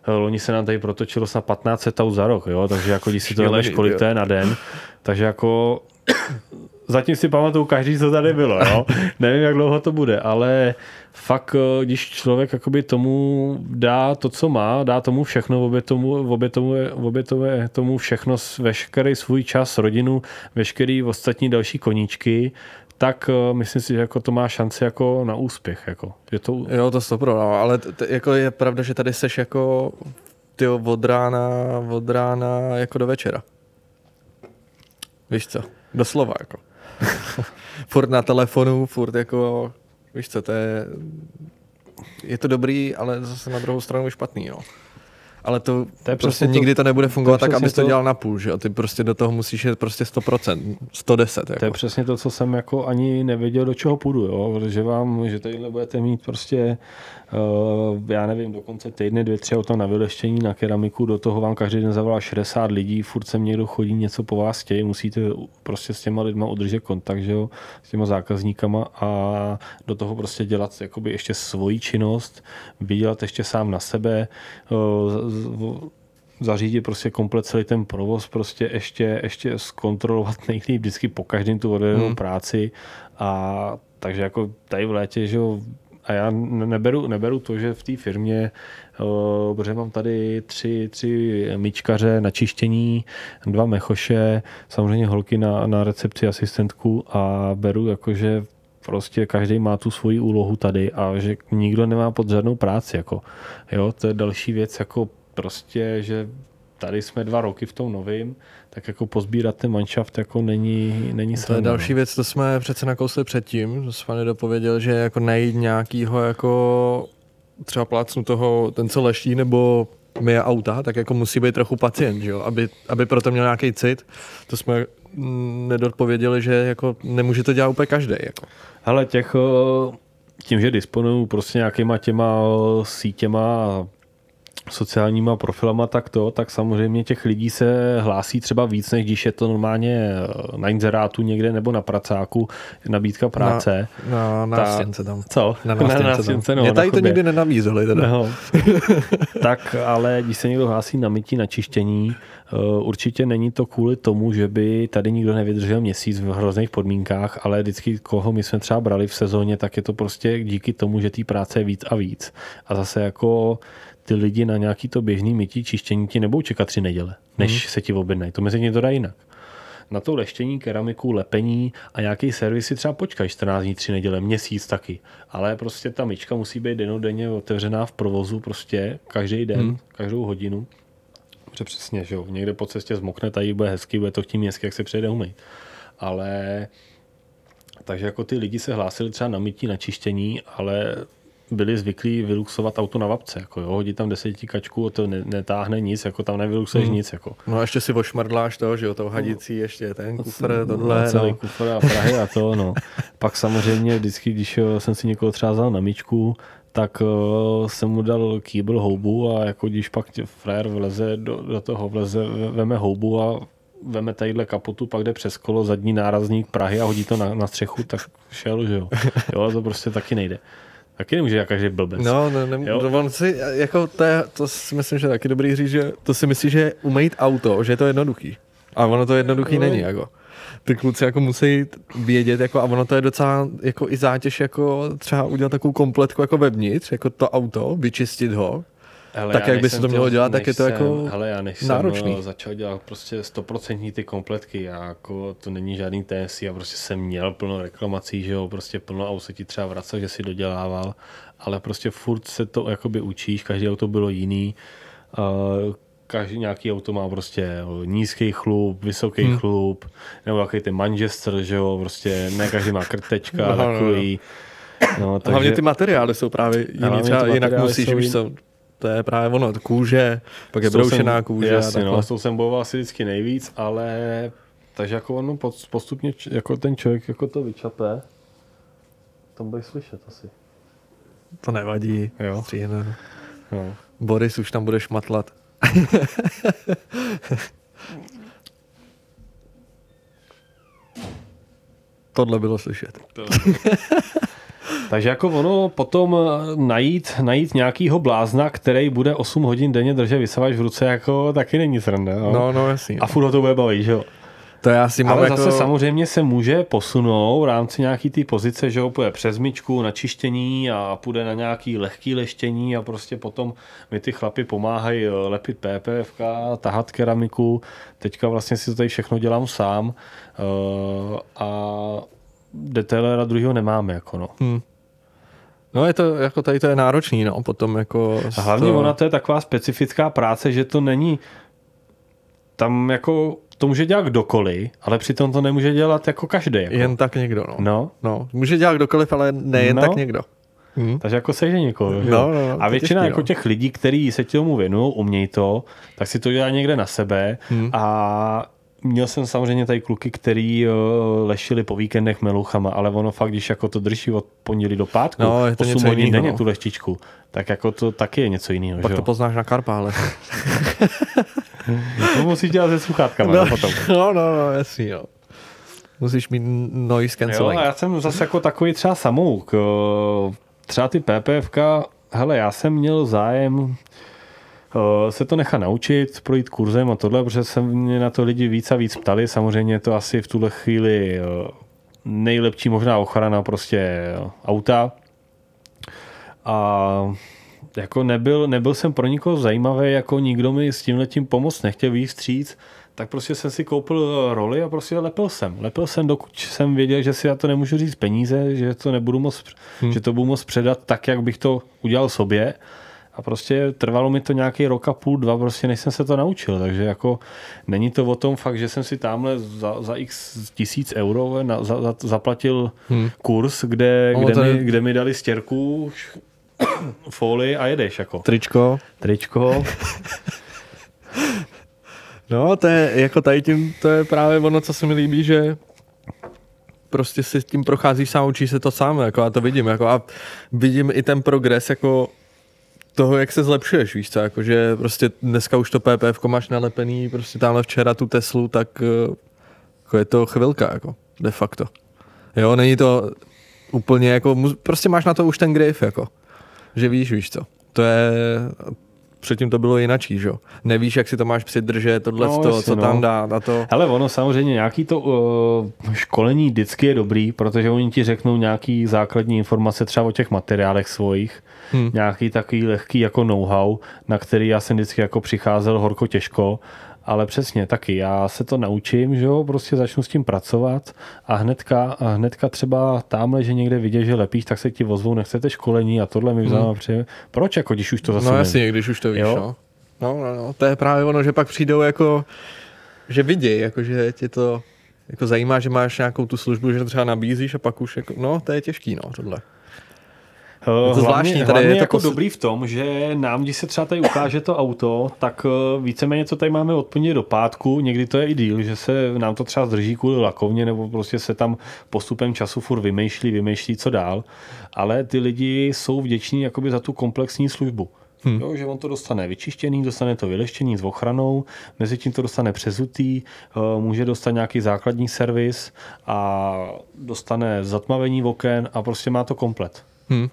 loni se nám tady protočilo snad 15 aut za rok, jo? takže jako když si to leš, kolik to je na den, takže jako (coughs) zatím si pamatuju každý, co tady bylo, jo. (laughs) Nevím, jak dlouho to bude, ale fakt, eh, když člověk jakoby tomu dá to, co má, dá tomu všechno, obětuje, obětuje, obětuje tomu všechno, veškerý svůj čas, rodinu, veškerý ostatní další koníčky, tak uh, myslím si, že jako to má šanci jako na úspěch. Jako. Je to... Jo, to stopro, no, ale t- t- jako je pravda, že tady seš jako tyjo, od rána, od rána jako do večera. Víš co? Doslova jako. (laughs) furt na telefonu, furt jako, víš co, to je, je to dobrý, ale zase na druhou stranu špatný, no. Ale to, to je prostě to, nikdy to nebude fungovat to tak, abys to, to dělal na půl, že jo? Ty prostě do toho musíš jít prostě 100%, 110. Jako. To je přesně to, co jsem jako ani nevěděl, do čeho půjdu, jo? Protože vám, že tadyhle budete mít prostě Uh, já nevím, dokonce týdny, dvě, tři auta na vyleštění, na keramiku, do toho vám každý den zavolá 60 lidí, furt sem někdo chodí, něco po vás chtějí, musíte prostě s těma lidma udržet kontakt, že jo, s těma zákazníkama a do toho prostě dělat jakoby ještě svoji činnost, vydělat ještě sám na sebe, uh, zařídit prostě komplet celý ten provoz, prostě ještě, ještě zkontrolovat (laughs) nejlíp vždycky po každém tu odvedenou hmm. práci a takže jako tady v létě, že jo, a já neberu, neberu to, že v té firmě, protože mám tady tři, tři myčkaře na čištění, dva mechoše, samozřejmě holky na, na recepci asistentku a beru jakože prostě každý má tu svoji úlohu tady a že nikdo nemá pod žádnou práci. Jako. Jo, to je další věc, jako prostě, že tady jsme dva roky v tom novém, tak jako pozbírat ten manšaft jako není, není To je další no. věc, to jsme přece nakousli předtím, to jsme nedopověděl, že jako najít nějakýho jako třeba plácnu toho, ten co leští, nebo je auta, tak jako musí být trochu pacient, že jo? Aby, aby proto měl nějaký cit. To jsme nedopověděli, že jako nemůže to dělat úplně každý. Jako. Ale těch, tím, že disponuju prostě nějakýma těma sítěma sociálníma profilama takto, tak samozřejmě těch lidí se hlásí třeba víc, než když je to normálně eh, na inzerátu někde nebo na pracáku nabídka práce. Na, na nástěnce tam. Co? Na nástěnce, na nástěnce no, Mě tady to nikdy nenabízeli. Teda. No. (laughs) tak ale když se někdo hlásí na mytí, na čištění, eh, určitě není to kvůli tomu, že by tady nikdo nevydržel měsíc v hrozných podmínkách, ale vždycky koho my jsme třeba brali v sezóně, tak je to prostě díky tomu, že té práce je víc a víc. A zase jako ty lidi na nějaký to běžný mytí, čištění ti nebudou čekat tři neděle, než hmm. se ti objednají. To mezi ně to dá jinak. Na to leštění, keramiku, lepení a nějaký servis si třeba počkají 14 dní, 3 neděle, měsíc taky. Ale prostě ta myčka musí být denodenně otevřená v provozu prostě každý den, hmm. každou hodinu. Protože přesně, že jo, někde po cestě zmokne, tady bude hezky, bude to chtít městky, jak se přejde umýt. Ale takže jako ty lidi se hlásili třeba na mytí, na čištění, ale byli zvyklí vyluxovat auto na vapce, jako jo, hodit tam kačku, to ne, netáhne nic, jako tam nevyluxuješ hmm. nic, jako. No a ještě si ošmrdláš to, že jo, to hadící no. ještě ten kufr, tohle, no. Celý kufr a Prahy a to, no. (laughs) Pak samozřejmě vždycky, když jsem si někoho třeba vzal na myčku, tak uh, jsem mu dal kýbl houbu a jako když pak frajer vleze do, do toho, vleze, veme houbu a veme tadyhle kapotu, pak jde přes kolo, zadní nárazník Prahy a hodí to na, na střechu, tak šel, že jo. (laughs) Jo, to prostě taky nejde. Taky nemůže každý blbec. No, no, ne, no on si, jako to, je, to si myslím, že taky dobrý říct, že to si myslí, že umejít auto, že je to jednoduchý. A ono to jednoduchý no. není, jako. Ty kluci jako musí vědět, jako, a ono to je docela jako i zátěž, jako třeba udělat takovou kompletku jako vevnitř, jako to auto, vyčistit ho, Hele, tak jak by se to mělo dělat, tak je to jako hele, já než náročný. jsem začal dělat prostě stoprocentní ty kompletky, já jako to není žádný TSI, já prostě jsem měl plno reklamací, že jo, prostě plno aut se ti třeba vracel, že si dodělával, ale prostě furt se to jakoby učíš, každý auto bylo jiný, uh, každý nějaký auto má prostě nízký chlup, vysoký hmm. chlup, nebo jaký ten Manchester, že jo, prostě ne každý má krtečka, (laughs) no, takový. No, no. takže... Hlavně ty materiály jsou právě jiný, třeba jinak musíš, víš co, to je právě ono, kůže, pak je broušená kůže. Jasně, no, s tou jsem bojoval asi vždycky nejvíc, ale takže jako ono postupně jako ten člověk jako to vyčape, tam bude slyšet asi. To nevadí. Jo. Stříhne. Jo. Boris už tam bude šmatlat. (laughs) Tohle bylo slyšet. Takže jako ono potom eh, najít, najít nějakýho blázna, který bude 8 hodin denně držet vysavač v ruce, jako taky není sranda. No, no, no jasně. A furt ho to bude bavit, že jo? To já si mám Ale jako... zase samozřejmě se může posunout v rámci nějaký té pozice, že ho půjde přes myčku na čištění a půjde na nějaký lehký leštění a prostě potom mi ty chlapy pomáhají eh, lepit PPFK, tahat keramiku. Teďka vlastně si to tady všechno dělám sám uh, a detailera druhého nemáme. Jako no. Hmm. No je to, jako tady to je náročný, no, potom jako... A hlavně to... ona to je taková specifická práce, že to není tam jako to může dělat kdokoliv, ale přitom to nemůže dělat jako každý. Jako. Jen tak někdo, no. no. no. Může dělat kdokoliv, ale nejen no. tak někdo. Hmm. Takže jako seže někoho. No, no, no, a většina těžký, jako no. těch lidí, kteří se tomu věnují, umějí to, tak si to dělá někde na sebe hmm. a měl jsem samozřejmě tady kluky, který uh, lešili po víkendech meluchama, ale ono fakt, když jako to drží od pondělí do pátku, no, je to 8 hodin jinýho, denně no. tu leštičku, tak jako to taky je něco jiného. Pak že? to poznáš na karpále. (laughs) to musíš dělat se sluchátkama no, potom. (laughs) No, no, no, jasný, jo. Musíš mít noise cancelling. Jo, já jsem zase jako takový třeba samouk. Třeba ty PPFK, hele, já jsem měl zájem se to nechá naučit, projít kurzem a tohle, protože se mě na to lidi víc a víc ptali. Samozřejmě je to asi v tuhle chvíli nejlepší možná ochrana prostě auta. A jako nebyl, nebyl jsem pro nikoho zajímavý, jako nikdo mi s tím letím pomoct nechtěl víc stříc, tak prostě jsem si koupil roli a prostě lepil jsem. Lepil jsem, dokud jsem věděl, že si já to nemůžu říct peníze, že to nebudu moc, hmm. že to budu moct předat tak, jak bych to udělal sobě. A prostě trvalo mi to nějaký rok a půl, dva, prostě než jsem se to naučil. Takže jako není to o tom fakt, že jsem si tamhle za, za x tisíc euro na, za, za, zaplatil hmm. kurz, kde, kde, mi, kde mi dali stěrku, folii a jedeš jako. Tričko. Tričko. (laughs) no, to je jako tady tím, to je právě ono, co se mi líbí, že prostě si tím procházíš sám, učíš se to sám, jako já to vidím, jako a vidím i ten progres, jako toho, jak se zlepšuješ, víš co, jakože prostě dneska už to PPF máš nalepený, prostě tamhle včera tu Teslu, tak eh, jako je to chvilka, jako de facto. Jo, není to úplně jako, prostě máš na to už ten grif, jako že víš, víš co. To je, předtím to bylo jinačí, že jo. Nevíš, jak si to máš přidržet, tohle, no, to, co no. tam dá na to. Hele, ono samozřejmě nějaký to uh, školení vždycky je dobrý, protože oni ti řeknou nějaký základní informace třeba o těch materiálech svojich, hmm. nějaký takový lehký jako know-how, na který já jsem vždycky jako přicházel horko těžko ale přesně taky, já se to naučím, že jo, prostě začnu s tím pracovat a hnedka, a hnedka třeba tamhle, že někde vidět, že lepíš, tak se ti ozvou, nechcete školení a tohle mi vzal hmm. Proč, jako když už to zase No jasně, když už to víš, jo? no. No, no, no, to je právě ono, že pak přijdou jako, že vidějí, jako, že tě to jako zajímá, že máš nějakou tu službu, že to třeba nabízíš a pak už jako, no, to je těžký, no, tohle. Je to zvláštní, hlavně, tady je to jako dobrý v tom, že nám, když se třeba tady ukáže to auto, tak eh, víceméně co tady máme od do pátku, někdy to je i díl, že se nám to třeba zdrží kvůli lakovně, nebo prostě se tam postupem času furt vymýšlí, vymýšlí, co dál. Ale ty lidi jsou vděční jakoby za tu komplexní službu. Hmm. Jo, že on to dostane vyčištěný, dostane to vyleštění s ochranou, mezi tím to dostane přezutý, eh, může dostat nějaký základní servis a dostane zatmavení oken a prostě má to komplet. Hmm.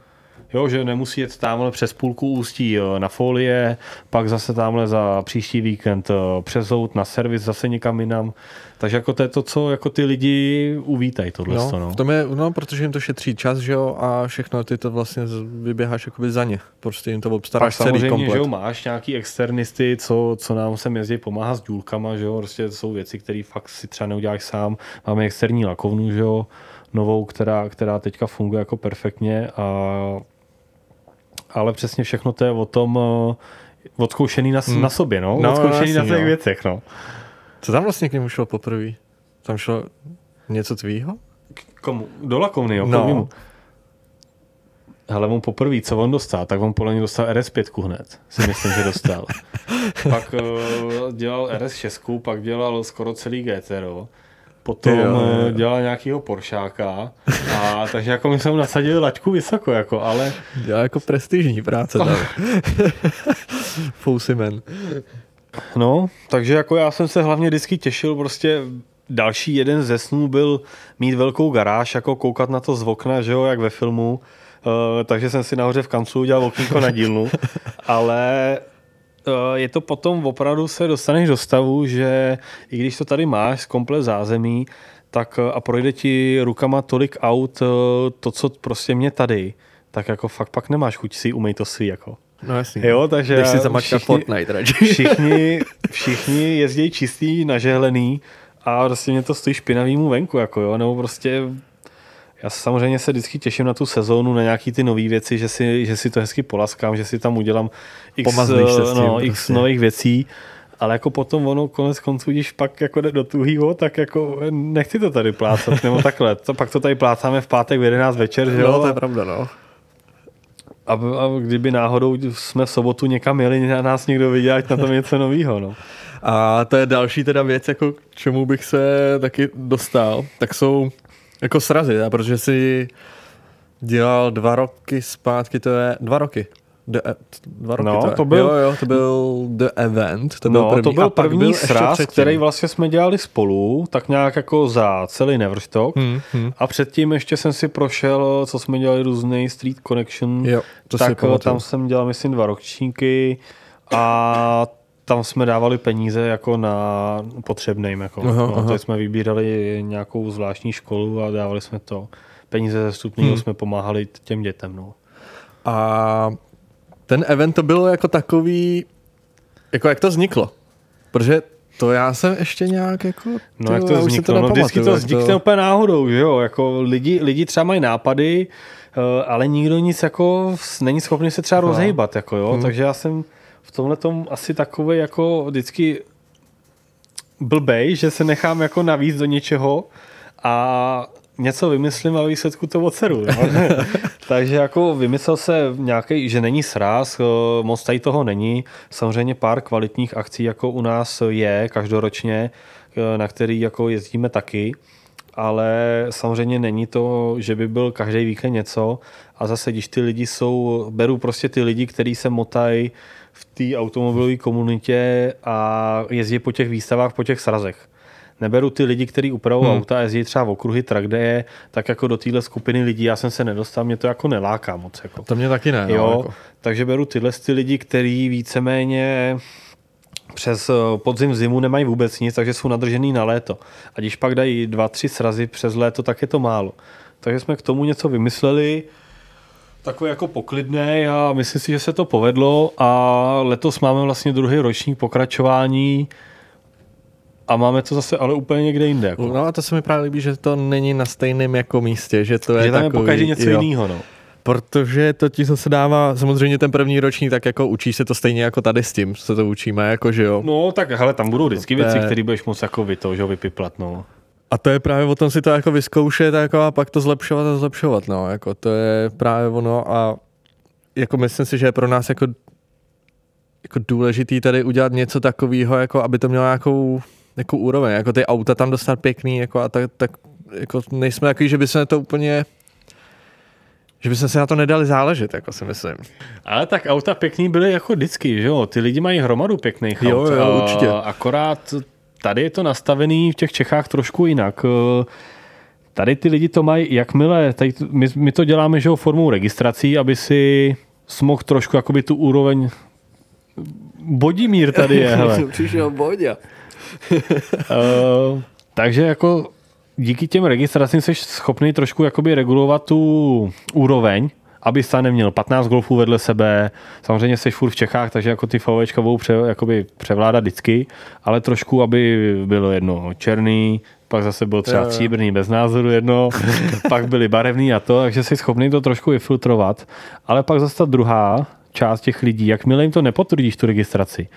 Jo, že nemusí jet tamhle přes půlku ústí na folie, pak zase tamhle za příští víkend přezout na servis zase někam jinam. Takže jako to je to, co jako ty lidi uvítají tohle. No, no. V tom je, no, protože jim to šetří čas, že jo, a všechno ty to vlastně vyběháš jakoby za ně. Prostě jim to obstaráš celý samozřejmě, komplet. že jo, máš nějaký externisty, co, co nám sem jezdí pomáhá s důlkama, že jo, prostě to jsou věci, které fakt si třeba neuděláš sám. Máme externí lakovnu, že jo, novou, která, která teďka funguje jako perfektně a ale přesně všechno to je o tom uh, odzkoušený na, hmm. na sobě, no, no odzkoušený no, na těch no. věcech, no. Co tam vlastně k němu šlo poprvé? Tam šlo něco tvýho? K komu? Do lakovny, jo? No. Hele, on poprvé, co on dostal, tak on podle mě dostal RS5 hned, si myslím, že dostal. (laughs) pak uh, dělal RS6, pak dělal skoro celý GTRO potom jo, jo. Eh, dělal nějakýho Poršáka, a, (laughs) takže jako my jsme mu nasadili laťku vysoko, jako, ale... Dělal jako prestižní práce tam. (laughs) Fousimen. No, takže jako já jsem se hlavně vždycky těšil, prostě další jeden ze snů byl mít velkou garáž, jako koukat na to z okna, že jo, jak ve filmu, uh, takže jsem si nahoře v kanclu udělal okýnko na dílnu, (laughs) ale je to potom opravdu se dostaneš do stavu, že i když to tady máš z komplet zázemí, tak a projde ti rukama tolik aut, to, co prostě mě tady, tak jako fakt pak nemáš chuť si umej to svý, jako. No jasně. Jo, takže Jdeš si zamačkat Fortnite radši. (laughs) všichni, všichni jezdí čistý, nažehlený a prostě mě to stojí špinavýmu venku, jako jo, nebo prostě já samozřejmě se vždycky těším na tu sezónu, na nějaký ty nové věci, že si, že si to hezky polaskám, že si tam udělám x, se s tím, no, x prostě. nových věcí, ale jako potom ono konec konců, když pak jako jde do tuhýho, tak jako nechci to tady plácat, nebo takhle. To, pak to tady plácáme v pátek v 11 večer, že jo? No, to je pravda, no. A, a kdyby náhodou jsme v sobotu někam jeli, na nás někdo viděl, ať na tom něco novýho, no. A to je další teda věc, jako k čemu bych se taky dostal, tak jsou jako srazy, ja, protože si dělal dva roky zpátky, to je dva roky. The, e- dva roky No, to, je. to byl- jo, jo, to byl The Event, to byl no, první. to byl a první byl sraz, který vlastně jsme dělali spolu, tak nějak jako za celý Neverstock. Hmm, hmm. A předtím ještě jsem si prošel, co jsme dělali různý Street Connection, Jo, to si tak pamatuju. tam jsem dělal, myslím, dva ročníky a tam jsme dávali peníze jako na potřebným. Jako. Aha, no, aha. tady jsme vybírali nějakou zvláštní školu a dávali jsme to. Peníze ze vstupního Hmm. jsme pomáhali těm dětem. No. A ten event to bylo jako takový, jako jak to vzniklo. Protože to já jsem ještě nějak jako... No jak to vzniklo? No, vždycky to vznikne úplně náhodou, že jo? Jako lidi, lidi třeba mají nápady, eh, ale nikdo nic jako není schopný se třeba No. rozhejbat, jako jo? Hmm. Takže já jsem v tomhle tom asi takový jako vždycky blbej, že se nechám jako navíc do něčeho a něco vymyslím a výsledku to odseru. No. (laughs) Takže jako vymyslel se nějaký, že není sraz, eh, moc tady toho není. Samozřejmě pár kvalitních akcí jako u nás je každoročně, eh, na který jako jezdíme taky, ale samozřejmě není to, že by byl každý víkend něco a zase, když ty lidi jsou, beru prostě ty lidi, kteří se motají v té automobilové komunitě a jezdí po těch výstavách, po těch srazech. Neberu ty lidi, kteří upravují hmm. auta a jezdí třeba v okruhy track day, tak jako do téhle skupiny lidí já jsem se nedostal, mě to jako neláká moc. Jako. To mě taky ne. Jo, No, jako. takže beru tyhle ty lidi, kteří víceméně přes eh, podzim, zimu nemají vůbec nic, takže jsou nadržený na léto. A když pak dají dva, tři srazy přes léto, tak je to málo. Takže jsme k tomu něco vymysleli, takový jako poklidný a myslím si, že se to povedlo a letos máme vlastně druhý ročník pokračování a máme to zase ale úplně někde jinde. Jako. No a to se mi právě líbí, že to není na stejném jako místě, že to je že tam takový, pokaždé něco jiného. No. Protože to ti se dává, samozřejmě ten první ročník, tak jako učí se to stejně jako tady s tím, se to učíme, jako že jo. no tak hele, tam budou vždycky věci, které budeš moc jako vy to, že jo, vypiplat. No. A to je právě o tom si to jako vyzkoušet jako a pak to zlepšovat a zlepšovat, no, jako to je právě ono a jako myslím si, že je pro nás jako, jako důležitý tady udělat něco takového, jako aby to mělo nějakou jako úroveň, jako ty auta tam dostat pěkný, jako a tak, tak jako nejsme takový, že bychom to úplně že bychom se na to nedali záležet, jako si myslím. Ale tak auta pěkný byly jako vždycky, že jo? Ty lidi mají hromadu pěkných Jo, aut. jo, určitě. Akorát tady je to nastavený v těch Čechách trošku jinak. Eh, Tady ty lidi to mají, jakmile, tady, my, my to děláme, že formou registrací, aby si smohl trošku jakoby tu úroveň Bodimír tady je, (laughs) hele. Přišel Boďa. Uh, takže jako díky těm registracím jsi schopný trošku jakoby regulovat tu úroveň, aby jsi neměl 15 golfů vedle sebe, samozřejmě jsi furt v Čechách, takže jako ty VWčka budou pře, jakoby převládat vždycky, ale trošku, aby bylo jedno černý, pak zase byl třeba stříbrný bez názoru jedno, (laughs) pak byly barevný a to, takže jsi schopný to trošku vyfiltrovat, ale pak zase ta druhá část těch lidí, jakmile jim to nepotvrdíš tu registraci,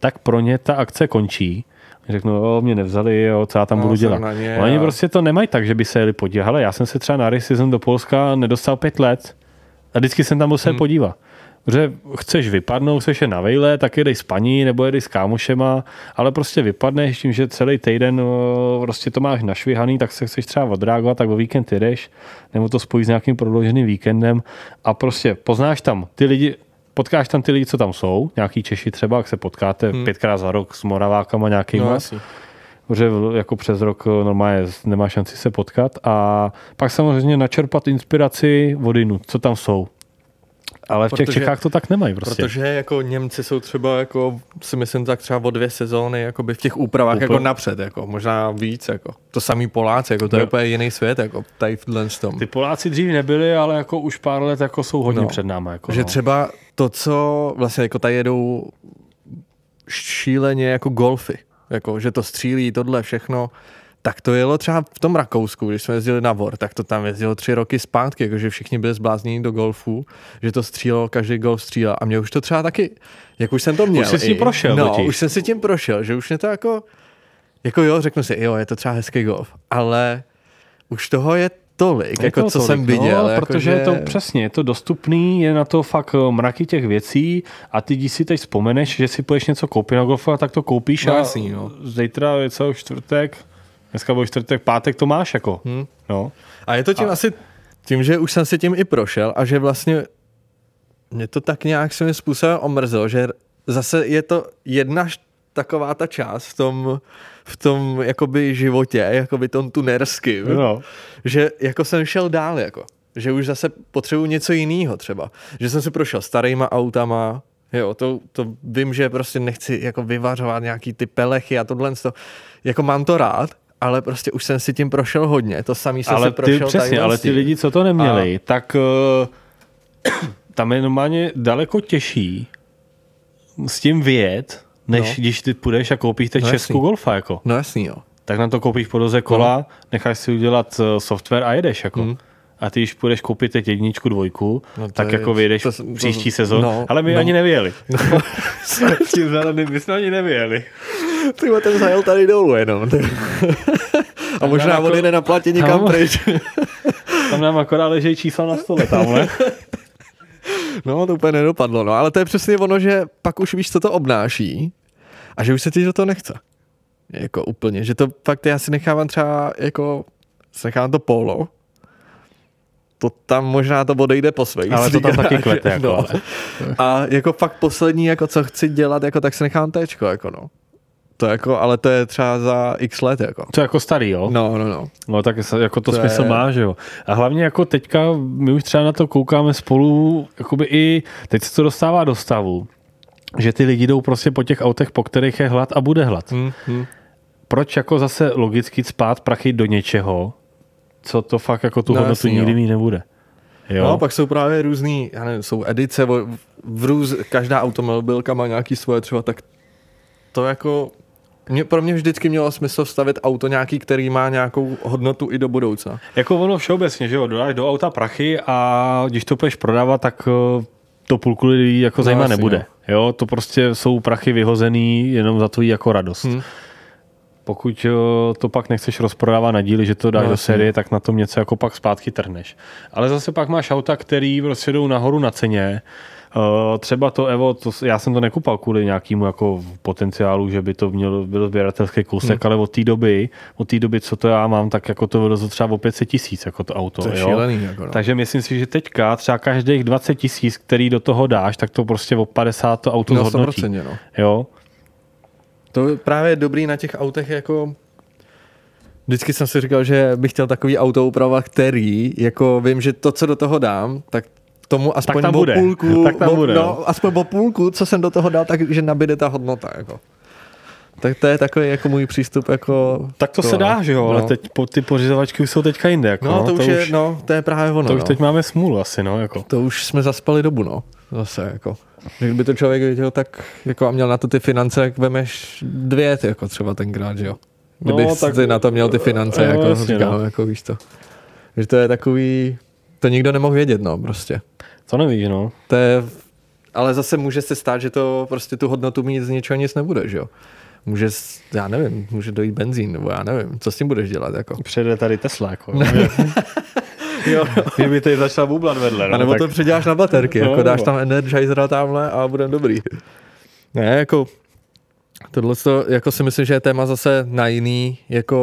tak pro ně ta akce končí. Řeknu, jo, mě nevzali, jo, co já tam No, budu dělat. ně Oni a- prostě to nemají tak, že by se jeli podívat. Hele, já jsem se třeba na racism do Polska nedostal pět let a vždycky jsem tam musel hmm. podívat. Protože chceš vypadnout, chceš je na vejle, tak jedej s paní nebo jedej s kámošema, ale prostě vypadneš tím, že celý týden prostě to máš našvihaný, tak se chceš třeba odreagovat, tak o víkend jedeš, nebo to spojíš s nějakým prodlouženým víkendem a prostě poznáš tam ty lidi, potkáš tam ty lidi, co tam jsou, nějaký Češi třeba, jak se potkáte hmm. pětkrát za rok s Moravákama nějakýma, No, jasně. Protože jako přes rok eh, normálně nemá šanci se potkat a pak samozřejmě načerpat inspiraci od jinut, co tam jsou. Ale v těch protože, Čechách to tak nemají prostě. Protože jako Němci jsou třeba jako, si myslím tak třeba o dvě sezóny jakoby v těch úpravách Úplně. jako napřed, jako možná víc, jako. To samý Poláci, jako to je úplně jiný svět, jako tady v tom. Ty Poláci dřív nebyli, ale jako už pár let jako jsou hodně no, před námi. Jako, že no. třeba to, co vlastně jako tady jedou šíleně jako golfy, jako, že to střílí, tohle všechno, tak to jelo třeba v tom Rakousku, když jsme jezdili na Vor, tak to tam jezdilo tři roky zpátky, jakože všichni byli zblázněni do golfu, že to střílo, každý golf střílel. A mě už to třeba taky, jak už jsem to měl. Už jsi s tím prošel. No, už jsem si tím prošel, že už mě to jako, jako jo, řeknu si, jo, je to třeba hezký golf, ale už toho je tolik, je jako to co tolik, jsem viděl. No, jako protože že... je to přesně, je to dostupný, je na to fakt eh, mraky těch věcí a ty, když si teď vzpomeneš, že si půjdeš něco koupit na golfa, tak to koupíš no, a jasný, no. zítra je celý čtvrtek, Dneska byl čtvrtek, pátek to máš jako. Hmm. No. A je to tím a... asi tím, že už jsem si tím i prošel a že vlastně mě to tak nějak svým způsobem omrzelo, že zase je to jedna taková ta část v tom, v tom jakoby životě, jakoby tom tunerským, no. že jako jsem šel dál, jako. Že už zase potřebuji něco jiného třeba. Že jsem si prošel starýma autama, jo, to, to vím, že prostě nechci jako vyvařovat nějaký ty pelechy a tohle, to, jako mám to rád, ale prostě už jsem si tím prošel hodně. To samý jsem ale se prošel. Ty, přesně, ale ty lidi, co to neměli, a... tak uh, (clears throat) tam je normálně daleko těžší s tím vyjet, než no. když ty půjdeš a koupíš teď no Českou Golfa. Jako. No jasný, jo. Tak na to koupíš podoze kola, no. necháš si udělat uh, software a jedeš. Jako. Hmm. A ty, když půjdeš koupit teď jedničku, dvojku, no tak je, jako vyjedeš to, příští to, sezon. No, ale my no. ani nevěli. (laughs) No. (laughs) My jsme ani nevěli. Ty ten zajel tady dolů jenom. (laughs) A možná on jde na platě někam pryč. Tam nám akorát leží čísla na stole tamhle. No, to úplně nedopadlo, no, ale to je přesně ono, že pak už víš, co to obnáší a že už se ti do toho nechce. Jako úplně, že to fakt já si nechávám třeba jako, si nechávám to polo, to tam možná to odejde po svých. Ale to tam taky klete, jako, no. ale. A jako fakt poslední, jako co chci dělat, jako tak si nechám téčko, jako no. To jako, ale to je třeba za x let, jako. To je jako starý, jo? No, no, no. No tak jako to, to smysl je... má, že jo. A hlavně jako teďka, my už třeba na to koukáme spolu, jakoby i, teď se to dostává do stavu, že ty lidi jdou prostě po těch autech, po kterých je hlad a bude hlad. Hmm, hmm. Proč jako zase logicky spát prachy do něčeho, co to fakt jako tu no, hodnotu jasný, nikdy mít nebude? Jo. No, pak jsou právě různý, já nevím, jsou edice, v růz, každá automobilka má nějaký svoje třeba, tak to jako mě, pro mě vždycky mělo smysl vstavit auto nějaký, který má nějakou hodnotu i do budoucna. Jako ono všeobecně, že jo, dodáš do auta prachy a když to půjdeš prodávat, tak eh, to půlku lidí jako no, zajímá nebude. Jo. jo. to prostě jsou prachy vyhozený jenom za tvojí jako radost. Hmm. Pokud eh, to pak nechceš rozprodávat na díly, že to dáš no, do série, tak na tom něco jako pak zpátky trhneš. Ale zase pak máš auta, který prostě jdou nahoru na ceně, Uh, třeba to Evo, to, já jsem to nekupal kvůli nějakému jako potenciálu, že by to mělo, byl sběratelský kousek, hmm. ale od té doby, od té doby, co to já mám, tak jako to bylo třeba o 500 tisíc, jako to auto. To je jo? Šílený, jako no. Takže myslím si, že teďka třeba každých 20 tisíc, který do toho dáš, tak to prostě o 50 to auto no, zhodnotí. No. Jo? To je právě dobrý na těch autech jako Vždycky jsem si říkal, že bych chtěl takový auto upravovat, který, jako vím, že to, co do toho dám, tak tomu aspoň tak bude. půlku, (laughs) tak tam bude, no, no. aspoň o půlku, co jsem do toho dal, takže nabide ta hodnota. Jako. Tak to je takový jako můj přístup. Jako tak to, to se dá, že jo, no. ale teď po, ty pořizovačky už jsou teďka jinde. Jako, no, to, no, už to je, už, no, to je právě ono. To už no. teď máme smůlu asi, no. Jako. To už jsme zaspali dobu, no. Zase, jako. Kdyby to člověk viděl, tak jako a měl na to ty finance, jak vemeš dvě, ty, jako třeba tenkrát, že jo. Kdyby no, tak, ty na to měl ty finance, jo, jako jasně, říkám, no. jako víš to. Že to je takový, to nikdo nemohl vědět, no, prostě. To nevíš, no. To je, ale zase může se stát, že to prostě tu hodnotu mít z něčeho nic nebude, že jo. Může, já nevím, může dojít benzín, nebo já nevím, co s tím budeš dělat, jako. Přijde tady Tesla, jako. (laughs) jo. Kdyby tady začal bublat vedle. No, a nebo tak... to předěláš na baterky, (laughs) no, jako dáš tam Energizera tamhle a budeme dobrý. Ne, jako Tohle to, jako si myslím, že je téma zase na jiný, jako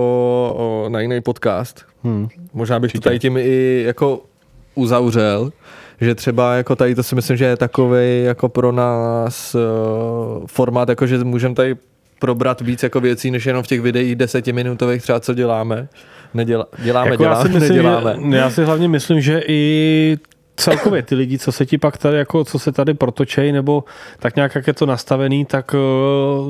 o, na jiný podcast. Hmm. Možná bych Určitě. to tady tím i jako uzavřel, že třeba jako tady to si myslím, že je takový jako pro nás uh, formát, jako že můžeme tady probrat víc jako věcí, než jenom v těch videích desetiminutových třeba, co děláme. Neděla, děláme, jako děláme, já si (laughs) myslím, neděláme. Že, já si hlavně myslím, že i celkově ty lidi, co se ti pak tady, jako, co se tady protočej, nebo tak nějak, jak je to nastavený, tak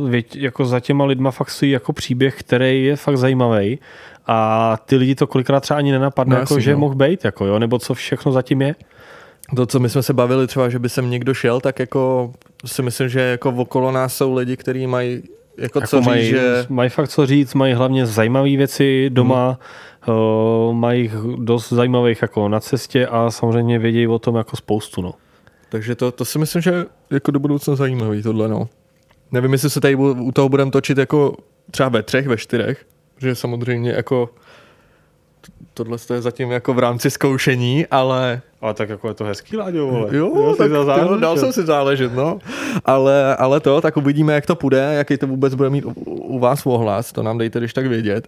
věď, jako za těma lidma fakt stojí jako příběh, který je fakt zajímavý. A ty lidi to kolikrát třeba ani nenapadne, No, jako, že no. mohl být, jako, jo, nebo co všechno zatím je. To, co my jsme se bavili třeba, že by sem někdo šel, tak jako si myslím, že jako okolo nás jsou lidi, kteří mají jako, Jako co říct, mají, že... mají fakt co říct, mají hlavně zajímavé věci doma, hmm. uh, mají dost zajímavých jako na cestě a samozřejmě vědějí o tom jako spoustu. No. Takže to, to si myslím, že jako do budoucna zajímavý tohle, no. Nevím, jestli se tady u toho budeme točit jako třeba ve třech, ve čtyřech, že samozřejmě jako tohle je zatím jako v rámci zkoušení, ale Ale tak jako je to hezký, Láďo, vole. jo, si tak, to jo, dal jo. jsem si záležet, no. Ale, ale to, tak uvidíme, jak to půjde, jaký to vůbec bude mít u, u vás ohlas, to nám dejte, když tak vědět.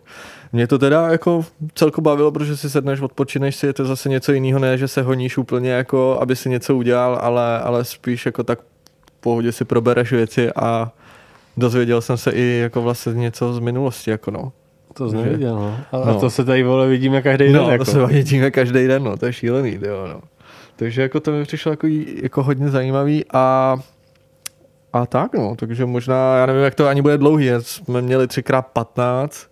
Mě to teda jako celko bavilo, protože si sedneš, odpočineš si, je to zase něco jiného, ne, že se honíš úplně jako, aby si něco udělal, ale, ale spíš jako tak v pohodě si probereš věci a dozvěděl jsem se i jako vlastně něco z minulosti, jako no. To jsem neviděl, no. A, no. to se tady, vole, vidíme každý den. No, jako. to se vidíme každý den, no, to je šílený, jo, no. Takže jako to mi přišlo jako, jako hodně zajímavý a a tak no, takže možná, já nevím, jak to ani bude dlouhý, jsme měli třikrát 15,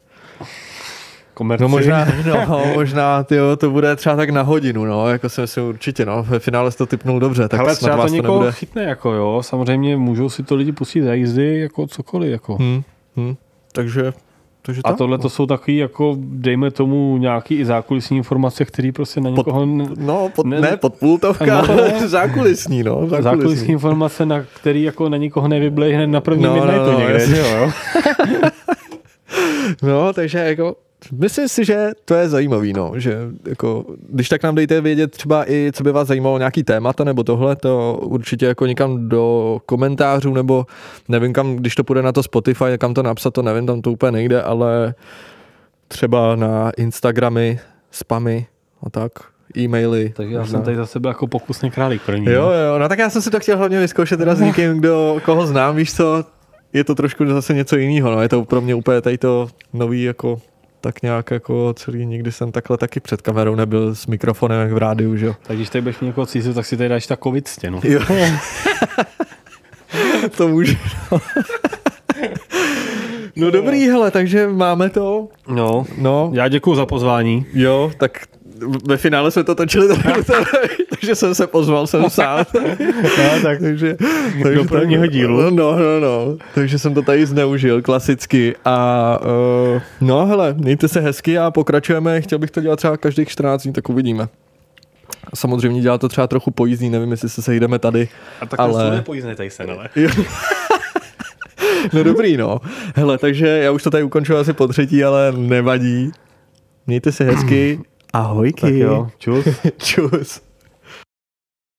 Komerci. no možná, (laughs) no, možná tyjo, to bude třeba tak na hodinu, no, jako si myslím určitě, no, ve finále jsi to typnul dobře, tak Ale třeba to to někoho nebude. chytne, jako jo. Samozřejmě můžou si to lidi pustit za jízdy, jako cokoliv, jako. Hm, hm, takže, takže A tohle no. to jsou takový, jako dejme tomu nějaký i zákulisní informace, které prostě na Pod- někoho... ne- No, pod, Ne- ne, pod půltovka, No. (laughs) ale zákulisní, no, zákulisní. zákulisní informace, na který jako na nikoho nevyblej hned na první No, no, no, no, někde, jasně. jo? (laughs) No, takže jako myslím si, že to je zajímavý, no, že jako, když tak nám dejte vědět třeba i, co by vás zajímalo, nějaký témata nebo tohle, to určitě jako někam do komentářů, nebo nevím kam, když to půjde na to Spotify, kam to napsat, to nevím, tam to úplně nejde, ale třeba na Instagramy, spamy a tak, e-maily. Tak já jsem tady za sebe jako pokusný králík první. Jo, no. jo, no tak já jsem si to chtěl hlavně vyzkoušet teda s někým, kdo, koho znám, víš co, je to trošku zase něco jiného, no, je to pro mě úplně tady to nový jako tak nějak jako celý, nikdy jsem takhle taky před kamerou nebyl s mikrofonem jak v rádiu, že jo. Tak když tady budeš někoho cízu, tak si tady dáš ta covid stěnu. Jo. (laughs) to může. No. no dobrý, hele, takže máme to. No, No, já děkuji za pozvání. jo, tak ve finále jsme to točili, (laughs) takže jsem se pozval jsem sám. (laughs) No, tak takže, do prvního dílu. No, no, no. Takže jsem to tady zneužil klasicky a uh, no hele, mějte se hezky a pokračujeme. Chtěl bych to dělat třeba každých 14 dní, tak uvidíme. A samozřejmě dělat to třeba trochu pojízdný, nevím, jestli se sejdeme tady. A tak Ale- pojízdnej tady sen, ale. No dobrý, no. Hele, takže já už to tady ukončuji asi po třetí, ale nevadí. Mějte se hezky. Ahojky. Tak jo, čus. (laughs) Čus.